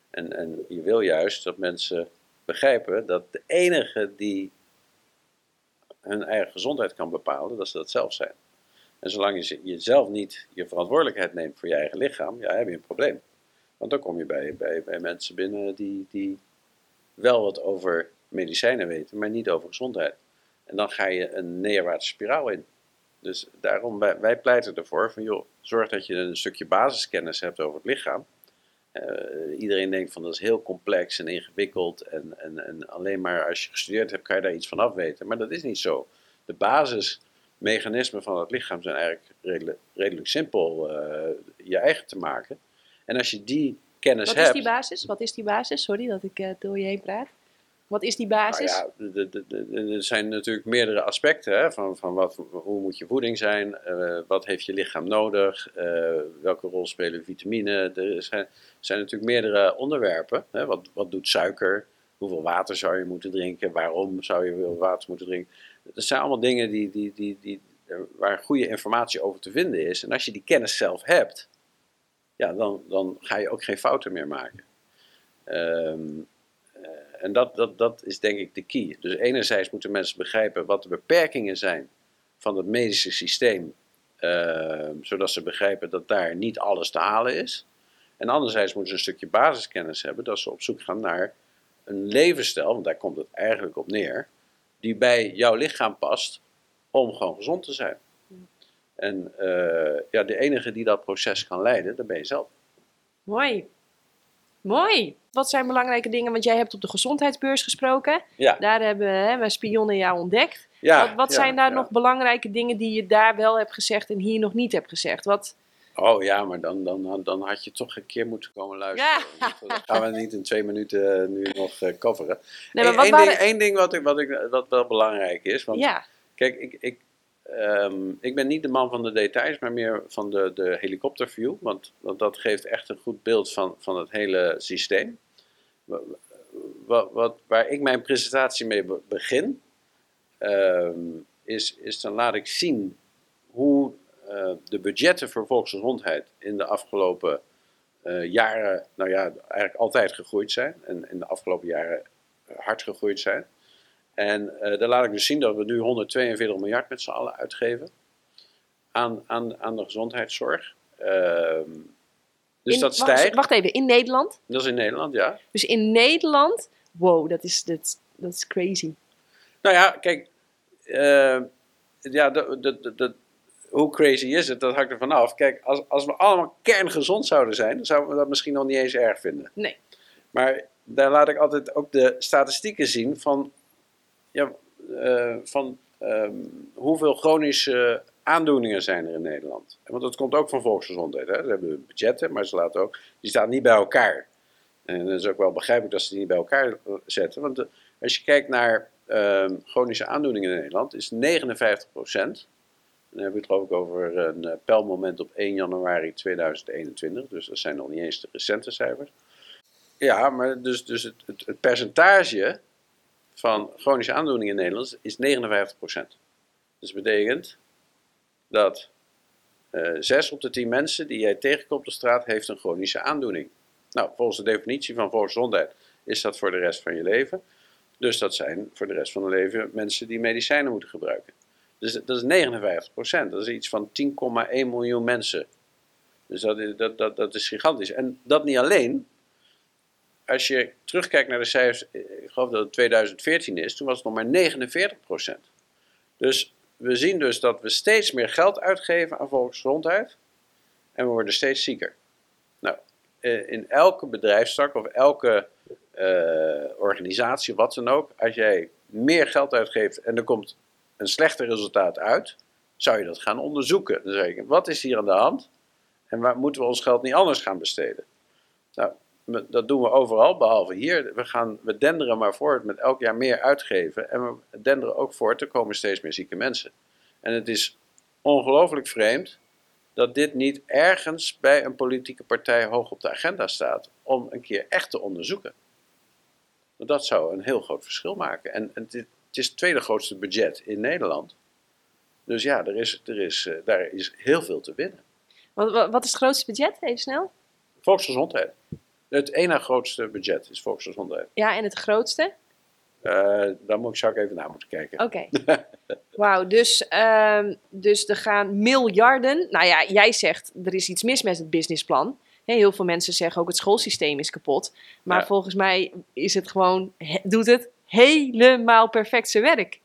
En, en je wil juist dat mensen begrijpen dat de enige die hun eigen gezondheid kan bepalen, dat ze dat zelf zijn. En zolang je ze- jezelf niet je verantwoordelijkheid neemt voor je eigen lichaam, ja, heb je een probleem. Want dan kom je bij, bij, bij mensen binnen die, die wel wat over medicijnen weten, maar niet over gezondheid. En dan ga je een neerwaartse spiraal in. Dus daarom, wij, wij pleiten ervoor van joh, zorg dat je een stukje basiskennis hebt over het lichaam. Eh, iedereen denkt van dat is heel complex en ingewikkeld en, en, en alleen maar als je gestudeerd hebt kan je daar iets van af weten. Maar dat is niet zo. De basismechanismen van het lichaam zijn eigenlijk redelijk, redelijk simpel eh, je eigen te maken. En als je die kennis Wat hebt... is die basis? Wat is die basis? Sorry dat ik eh, door je heen praat. Wat is die basis? Nou ja, er zijn natuurlijk meerdere aspecten hè, van, van wat, hoe moet je voeding zijn, eh, wat heeft je lichaam nodig, eh, welke rol spelen vitamine. Er zijn, zijn natuurlijk meerdere onderwerpen. Hè, wat, wat doet suiker? Hoeveel water zou je moeten drinken? Waarom zou je veel water moeten drinken? Dat zijn allemaal dingen die, die, die, die, waar goede informatie over te vinden is. En als je die kennis zelf hebt, ja, dan, dan ga je ook geen fouten meer maken. Eh, en dat, dat, dat is denk ik de key. Dus enerzijds moeten mensen begrijpen wat de beperkingen zijn van het medische systeem, ehm, zodat ze begrijpen dat daar niet alles te halen is. En anderzijds moeten ze een stukje basiskennis hebben, dat ze op zoek gaan naar een levensstijl, want daar komt het eigenlijk op neer, die bij jouw lichaam past om gewoon gezond te zijn. En eh, ja, de enige die dat proces kan leiden, dat ben je zelf. Mooi. Mooi. Wat zijn belangrijke dingen? Want jij hebt op de gezondheidsbeurs gesproken. Ja, Daar hebben hè, we spionnen jou ontdekt. ja, wat wat ja, zijn daar ja. nog belangrijke dingen die je daar wel hebt gezegd en hier nog niet hebt gezegd? Wat, Oh ja, maar dan, dan, dan had je toch een keer moeten komen luisteren. Ja. Dat gaan we niet in twee minuten eh, nu nog eh, coveren. nee, maar Eén wat één waren... ding, één ding wat, ik, wat, ik, wat wel belangrijk is. Want ja, kijk, ik, ik, ehm, ik ben niet de man van de details, maar meer van de, de helikopterview. Want, dat geeft echt een goed beeld van, van het hele systeem. Wat, wat, waar ik mijn presentatie mee be- begin, ehm, is, is dan laat ik zien hoe eh, de budgetten voor volksgezondheid in de afgelopen eh, jaren, nou ja, eigenlijk altijd gegroeid zijn. En in de afgelopen jaren hard gegroeid zijn. En eh daar laat ik dus zien dat we nu 142 miljard met z'n allen uitgeven aan, aan, aan de gezondheidszorg. Ehm, dus in- dat wacht- stijgt. Wacht even, in Nederland? Dat is in Nederland, ja. Dus in Nederland, wow, dat is, dat, dat is crazy. Nou ja, kijk, eh, ja, hoe crazy is het? Dat hangt er vanaf. Kijk, als, als we allemaal kerngezond zouden zijn, dan zouden we dat misschien nog niet eens erg vinden. Nee. Maar daar laat ik altijd ook de statistieken zien van, ja, eh, van ehm, hoeveel chronische aandoeningen zijn er in Nederland. Want dat komt ook van volksgezondheid. Hè? Ze hebben budgetten, maar ze laten ook, die staan niet bij elkaar. En dat is ook wel begrijpelijk dat ze die niet bij elkaar eh, zetten. Want de- als je kijkt naar ehm, chronische aandoeningen in Nederland, is 59 procent. Dan hebben we het geloof ik over een eh, pijlmoment op 1 januari 2021. Dus dat zijn nog niet eens de recente cijfers. Ja, maar dus, dus het, het percentage van chronische aandoeningen in Nederland is 59 procent. Dus dat betekent dat eh 6 op de 10 mensen die jij tegenkomt op straat heeft een chronische aandoening. Nou, volgens de definitie van volksgezondheid is dat voor de rest van je leven. Dus dat zijn voor de rest van hun leven mensen die medicijnen moeten gebruiken. Dus dat is 59 procent. Dat is iets van 10,1 miljoen mensen. Dus dat, dat, dat is gigantisch. En dat niet alleen. Als je terugkijkt naar de cijfers, eh, ik geloof dat het 2014 is, toen was het nog maar 49 procent. Dus we zien dus dat we steeds meer geld uitgeven aan volksgezondheid. En we worden steeds zieker. Nou, eh, in elke bedrijfstak of elke eh, organisatie, wat dan ook, als jij meer geld uitgeeft en er komt een slechter resultaat uit, zou je dat gaan onderzoeken. Dan zeg ik, wat is hier aan de hand? En waar moeten we ons geld niet anders gaan besteden? Nou, dat doen we overal, behalve hier. We, gaan, we denderen maar voort met elk jaar meer uitgeven. En we denderen ook voort, er komen steeds meer zieke mensen. En het is ongelooflijk vreemd dat dit niet ergens bij een politieke partij hoog op de agenda staat. Om een keer echt te onderzoeken. Want dat zou een heel groot verschil maken. En, en dit, het is het tweede grootste budget in Nederland. Dus ja, er is, er is, eh, daar is heel veel te winnen. Wat, wat, wat is het grootste budget? Even snel. Volksgezondheid. Het ene grootste budget is volksgezondheid. Ja, en het grootste? Eh dan moet ik, zou ik even naar moeten kijken. Oké. Wauw, dus, ehm, dus er gaan miljarden. Nou ja, jij zegt er is iets mis met het businessplan. Heel veel mensen zeggen ook het schoolsysteem is kapot. Maar Ja. volgens mij is het gewoon, doet het helemaal perfect zijn werk.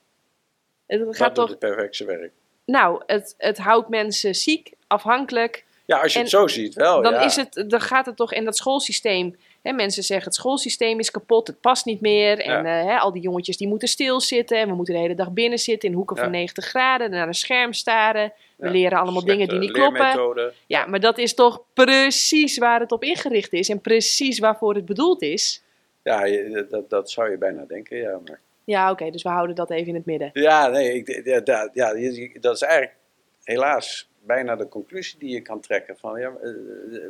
Het gaat toch, het perfecte werk. nou, het, het houdt mensen ziek, afhankelijk. Ja, als je En het zo ziet wel. dan, ja. is het, dan gaat het toch in dat schoolsysteem. Hè, mensen zeggen het schoolsysteem is kapot, het past niet meer. En Ja. eh, hè, al die jongetjes die moeten stilzitten. En we moeten de hele dag binnen zitten in hoeken Ja. van 90 graden. Naar een scherm staren. We leren allemaal dingen die niet kloppen. Ja, maar dat is toch precies waar het op ingericht is. En precies waarvoor het bedoeld is. Ja, dat, dat zou je bijna denken, ja. Maar... Ja, oké, dus we houden dat even in het midden. Ja, nee, ik, ja, ja, dat is eigenlijk helaas bijna de conclusie die je kan trekken. Van, ja, eh, eh,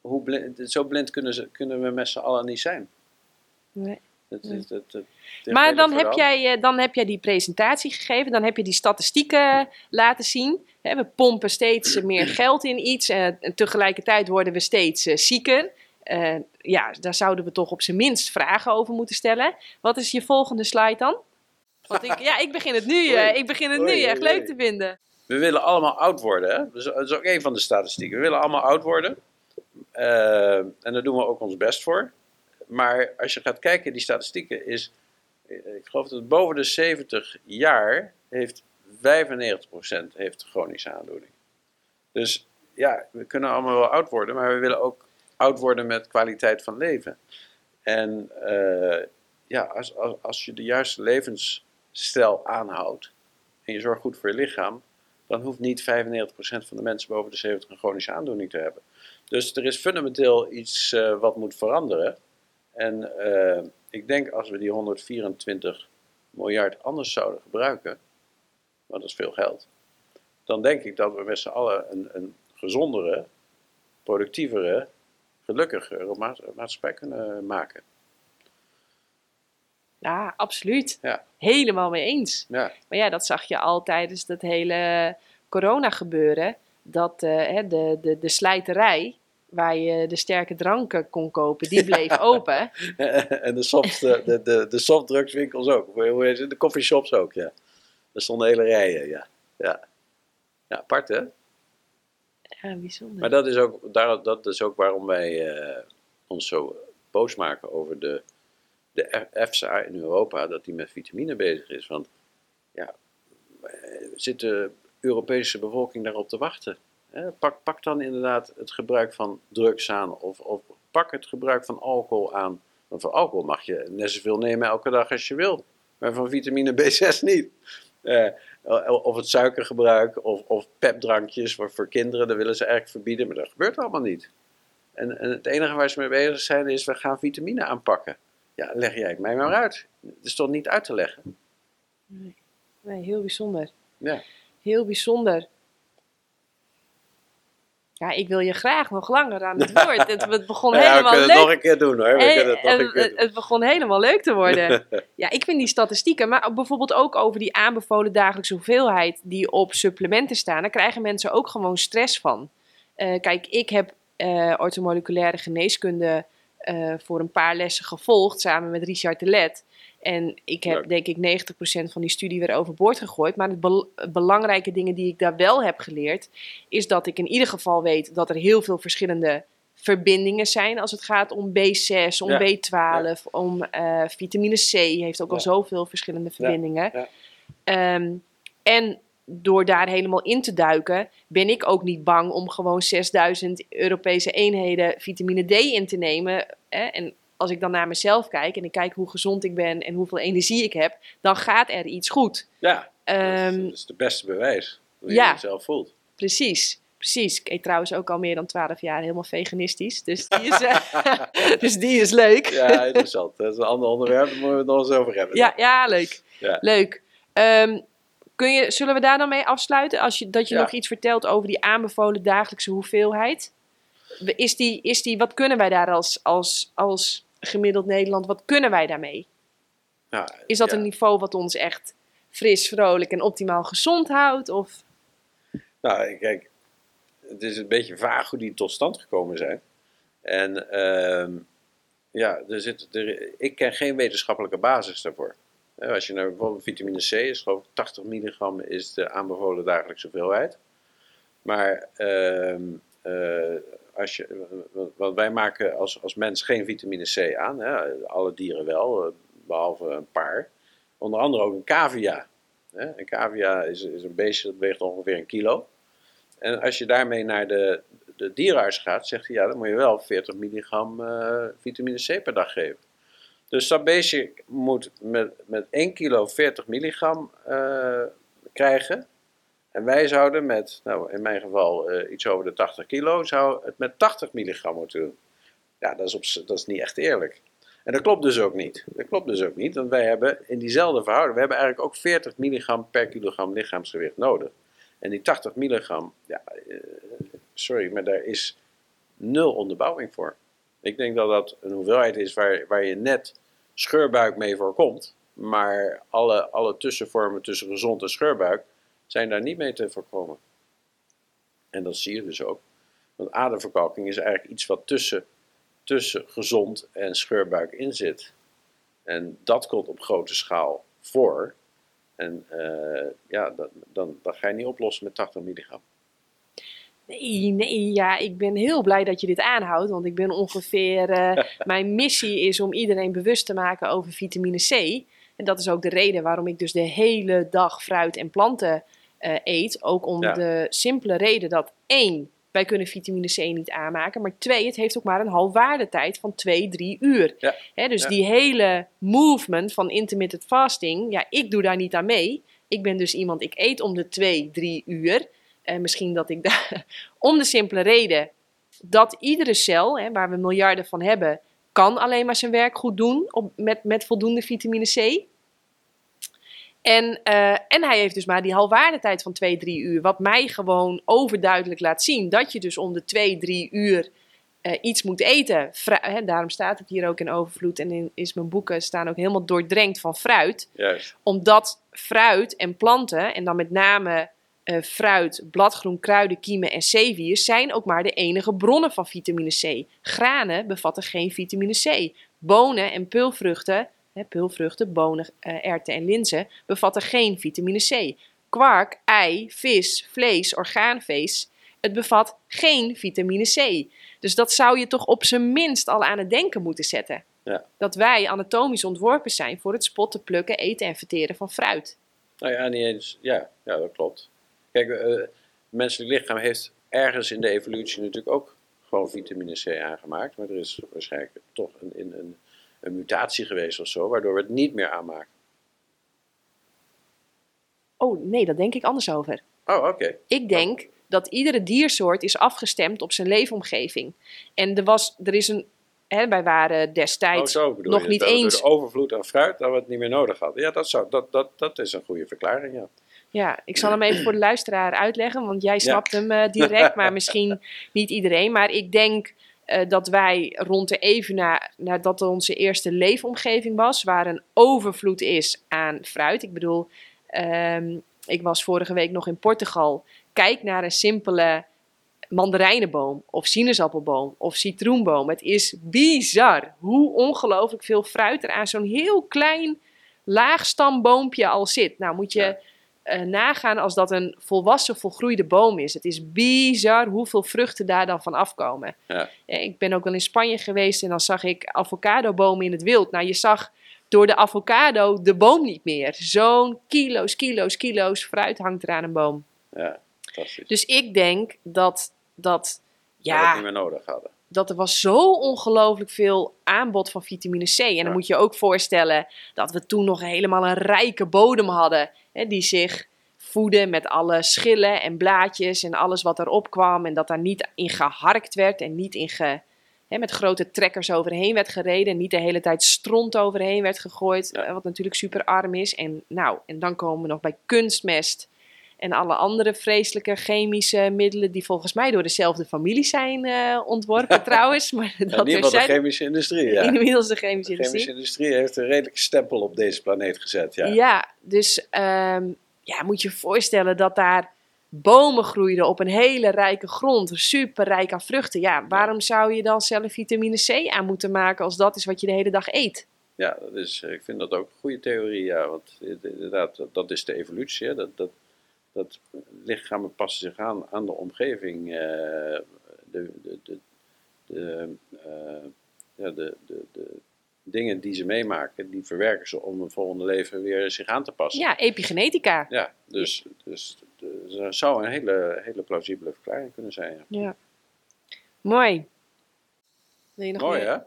hoe blind, zo blind kunnen, ze, kunnen we met z'n allen niet zijn. Nee. Maar dan heb, jij, eh, dan heb jij die presentatie gegeven, dan heb je die statistieken laten zien. We pompen steeds meer geld in iets en tegelijkertijd worden we steeds zieker. Ja, daar zouden we toch op zijn minst vragen over moeten stellen. Wat is je volgende slide dan? Want ik, ja, ik begin het nu, ik begin het nu echt leuk te vinden. We willen allemaal oud worden. Hè? Dat is ook een van de statistieken. We willen allemaal oud worden. Eh, en daar doen we ook ons best voor. Maar als je gaat kijken, die statistieken is... eh, Ik geloof dat boven de 70 jaar heeft 95% heeft chronische aandoening. Dus ja, we kunnen allemaal wel oud worden, maar we willen ook oud worden met kwaliteit van leven. En eh, ja, als, als je de juiste levensstijl aanhoudt en je zorgt goed voor je lichaam, dan hoeft niet 95% van de mensen boven de 70 een chronische aandoening te hebben. Dus er is fundamenteel iets eh, wat moet veranderen. En eh, ik denk als we die 124 miljard anders zouden gebruiken, want dat is veel geld, dan denk ik dat we met z'n allen een, een gezondere, productievere, gelukkigere ma- maatschappij kunnen maken. Ja, absoluut. Ja. Helemaal mee eens. Ja, Maar ja, dat zag je al tijdens dat hele corona gebeuren. Dat eh, de, de, de slijterij, waar je de sterke dranken kon kopen, die bleef open. en de, soft, eh, de, de, de softdrugswinkels ook. De coffeeshops ook, ja. Er stonden hele rijen, ja. Ja, ja apart hè? Ja, bijzonder. Maar dat is ook, daar, dat is ook waarom wij eh, ons zo boos maken over de, de EFSA in Europa, dat die met vitamine bezig is. Want ja, eh, zit de Europese bevolking daarop te wachten? Pak, pak dan inderdaad het gebruik van drugs aan of, of pak het gebruik van alcohol aan. Want van alcohol mag je net zoveel nemen elke dag als je wil, maar van vitamine B6 niet. Eh, of het suikergebruik of, of pepdrankjes voor, voor kinderen, dat willen ze eigenlijk verbieden, maar dat gebeurt allemaal niet. En, en het enige waar ze mee bezig zijn is, we gaan vitamine aanpakken. Ja, leg jij het mij maar uit. Het is toch niet uit te leggen? Nee, heel bijzonder. Ja. Heel bijzonder. Ja, ik wil je graag nog langer aan het woord. Het, het begon ja, we helemaal kunnen leuk. het nog een keer doen hoor. We kunnen het nog en een keer het, doen. het begon helemaal leuk te worden. ja, ik vind die statistieken, maar bijvoorbeeld ook over die aanbevolen dagelijkse hoeveelheid die op supplementen staan, daar krijgen mensen ook gewoon stress van. Eh, kijk, ik heb eh orthomoleculaire geneeskunde eh, voor een paar lessen gevolgd samen met Richard de Let. En ik heb denk ik 90% van die studie weer overboord gegooid. Maar het bel- belangrijke dingen die ik daar wel heb geleerd, is dat ik in ieder geval weet dat er heel veel verschillende verbindingen zijn als het gaat om B6, om Ja. B12, om eh, vitamine C. Heeft ook al zoveel verschillende verbindingen. Ehm, en door daar helemaal in te duiken, ben ik ook niet bang om gewoon 6000 Europese eenheden vitamine D in te nemen. Hè? En als ik dan naar mezelf kijk en ik kijk hoe gezond ik ben en hoeveel energie ik heb, dan gaat er iets goed. Ja, dat, is, Ehm, dat is de beste bewijs. Hoe je ja. het zelf voelt. Precies, precies. Ik eet trouwens ook al meer dan 12 jaar helemaal veganistisch. Dus die is, eh, dus die is leuk. Ja, interessant. Dat is een ander onderwerp, daar moeten we het nog eens over hebben. Ja, ja, leuk. Ja. Leuk. Ehm, kun je, zullen we daar dan mee afsluiten? Als je, dat je Ja. nog iets vertelt over die aanbevolen dagelijkse hoeveelheid. Is die, is die, wat kunnen wij daar als, als, als gemiddeld Nederland, wat kunnen wij daarmee? Is dat ja. een niveau wat ons echt fris, vrolijk en optimaal gezond houdt? Of, Nou, kijk, het is een beetje vaag hoe die tot stand gekomen zijn. En ehm, ja, er zit, er, ik ken geen wetenschappelijke basis daarvoor. Hè, Als je naar bijvoorbeeld vitamine C is, geloof ik 80 milligram is de aanbevolen dagelijkse hoeveelheid. Maar ehm, eh, als je, want- wij maken als, als mens geen vitamine C aan, hè, alle dieren wel, eh, behalve een paar. Onder andere ook een cavia. Hè. Een cavia is, is een beestje dat weegt ongeveer een kilo. En als je daarmee naar de, de dierenarts gaat, zegt hij ja, dan moet je wel 40 milligram eh, vitamine C per dag geven. Dus dat beestje moet met, met 1 kilo 40 milligram eh, krijgen. En wij zouden met, nou in mijn geval eh, iets over de 80 kilo, zou het met 80 milligram moeten doen. Ja, dat is, op, dat is niet echt eerlijk. En dat klopt dus ook niet. Dat klopt dus ook niet, want wij hebben in diezelfde verhouding, we hebben eigenlijk ook 40 milligram per kilogram lichaamsgewicht nodig. En die 80 milligram, ja, eh, sorry, maar daar is nul onderbouwing voor. Ik denk dat dat een hoeveelheid is waar, waar je net scheurbuik mee voorkomt. Maar alle, alle tussenvormen tussen gezond en scheurbuik zijn daar niet mee te voorkomen. En dat zie je dus ook. Want aderverkalking is eigenlijk iets wat tussen, tussen gezond en scheurbuik in zit. En dat komt op grote schaal voor. En eh, ja, dat, dan, dan ga je niet oplossen met 80 milligram. Nee, nee, ja, ik ben heel blij dat je dit aanhoudt. Want ik ben ongeveer, eh, mijn missie is om iedereen bewust te maken over vitamine C. En dat is ook de reden waarom ik dus de hele dag fruit en planten eh, eet. Ook om Ja. de simpele reden dat één, wij kunnen vitamine C niet aanmaken. Maar twee, het heeft ook maar een halfwaardetijd van 2, 3 uur. Ja. Dus Ja. die hele movement van intermittent fasting, ja, ik doe daar niet aan mee. Ik ben dus iemand, ik eet om de 2, 3 uur. En misschien dat ik daar, om de simpele reden dat iedere cel, hè, waar we miljarden van hebben, kan alleen maar zijn werk goed doen op, met, met voldoende vitamine C. En, eh, en hij heeft dus maar die halfwaardetijd van 2, 3 uur. Wat mij gewoon overduidelijk laat zien dat je dus om de 2, 3 uur eh, iets moet eten. Fru- hè, daarom staat het hier ook in overvloed. En in is mijn boeken staan ook helemaal doordrenkt van fruit Juist. omdat fruit en planten, en dan met name eh, fruit, bladgroen, kruiden, kiemen en zeewier, zijn ook maar de enige bronnen van vitamine C. Granen bevatten geen vitamine C. Bonen en peulvruchten, hè, peulvruchten, bonen, eh, erwten en linzen, bevatten geen vitamine C. Kwark, ei, vis, vlees, orgaanvlees, het bevat geen vitamine C. Dus dat zou je toch op zijn minst al aan het denken moeten zetten. Ja. Dat wij anatomisch ontworpen zijn voor het spotten, plukken, eten en verteren van fruit. Nou ja, niet eens. Ja, ja dat klopt. Kijk, eh, het menselijk lichaam heeft ergens in de evolutie natuurlijk ook gewoon vitamine C aangemaakt. Maar er is waarschijnlijk toch een, een, een, een mutatie geweest of zo, waardoor we het niet meer aanmaken. Oh nee, daar denk ik anders over. Oh, oké. Ik denk dat iedere diersoort is afgestemd op zijn leefomgeving. En er, was, er is een. Hè, wij waren Oh, destijds bedoel nog je. niet dat door eens. de overvloed aan fruit, dat we het niet meer nodig hadden. Ja, dat, zou, dat, dat, dat is een goede verklaring, ja. Ja, ik zal hem even voor de luisteraar uitleggen, want jij snapt hem eh, direct, maar misschien niet iedereen. Maar ik denk eh, dat wij rond de even na, nadat onze eerste leefomgeving was, waar een overvloed is aan fruit. Ik bedoel, ehm, ik was vorige week nog in Portugal. Kijk naar een simpele mandarijnenboom of sinaasappelboom of citroenboom. Het is bizar hoe ongelooflijk veel fruit er aan zo'n heel klein laagstammboompje al zit. Nou moet je Ja. eh, nagaan als dat een volwassen volgroeide boom is. Het is bizar hoeveel vruchten daar dan van afkomen. Ja. Ik ben ook wel in Spanje geweest en dan zag ik avocadobomen in het wild. Nou, je zag door de avocado de boom niet meer. Zo'n kilo's, kilo's, kilo's fruit hangt er aan een boom. Ja, fantastisch. Dus ik denk dat dat, Dat we ja, niet meer nodig hadden. dat er was zo ongelooflijk veel aanbod van vitamine C. En dan Ja. moet je ook voorstellen dat we toen nog helemaal een rijke bodem hadden. Hè, die zich voedde met alle schillen en blaadjes en alles wat erop kwam. En dat daar niet in geharkt werd en niet in ge, hè, met grote trekkers overheen werd gereden. En niet de hele tijd stront overheen werd gegooid. Wat natuurlijk super arm is. En, nou, en dan komen we nog bij kunstmest. En alle andere vreselijke chemische middelen die volgens mij door dezelfde familie zijn eh, ontworpen trouwens. Maar in dat ieder geval de chemische industrie. Ja. Inmiddels de De chemische industrie. chemische industrie heeft een redelijke stempel op deze planeet gezet. Ja. Ja, dus ehm, ja, moet je je voorstellen dat daar bomen groeiden op een hele rijke grond, super rijk aan vruchten. Ja, waarom zou je dan zelf vitamine C aan moeten maken als dat is wat je de hele dag eet? Ja, dat is, ik vind dat ook een goede theorie. Ja, want inderdaad, dat, dat is de evolutie. Hè. Dat, dat, dat lichamen passen zich aan aan de omgeving. eh, de, de, de, de, eh, ja, de, de, de dingen die ze meemaken, die verwerken ze om een volgende leven weer zich aan te passen. Ja, epigenetica. Ja, dus, dus, dus dat zou een hele, hele plausibele verklaring kunnen zijn. Ja. Ja. Mooi. Wil je nog Mooi meer? hè?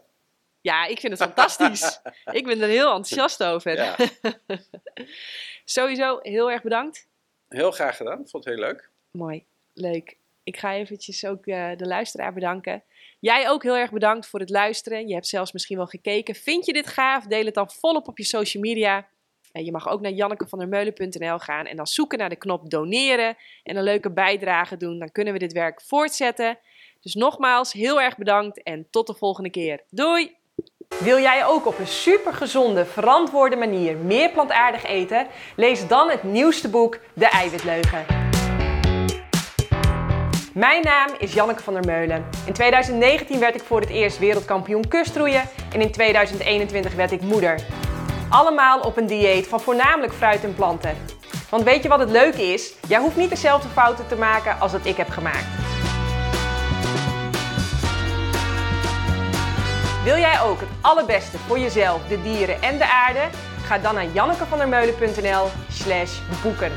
Ja, ik vind het fantastisch. ik ben er heel enthousiast over. Ja, Sowieso heel erg bedankt. Heel graag gedaan. Vond het heel leuk. Mooi, leuk. Ik ga eventjes ook eh, de luisteraar bedanken. Jij ook heel erg bedankt voor het luisteren. Je hebt zelfs misschien wel gekeken. Vind je dit gaaf? Deel het dan volop op je social media. En je mag ook naar jannekevandermeulen.nl gaan en dan zoeken naar de knop doneren en een leuke bijdrage doen. Dan kunnen we dit werk voortzetten. Dus nogmaals, heel erg bedankt en tot de volgende keer. Doei! Wil jij ook op een supergezonde, verantwoorde manier meer plantaardig eten? Lees dan het nieuwste boek De Eiwitleugen. Mijn naam is Janneke van der Meulen. In 2019 werd ik voor het eerst wereldkampioen kustroeien en in 2021 werd ik moeder. Allemaal op een dieet van voornamelijk fruit en planten. Want weet je wat het leuke is? Jij hoeft niet dezelfde fouten te maken als dat ik heb gemaakt. Wil jij ook het allerbeste voor jezelf, de dieren en de aarde? Ga dan naar jannekevandermeulen.nl slash boeken.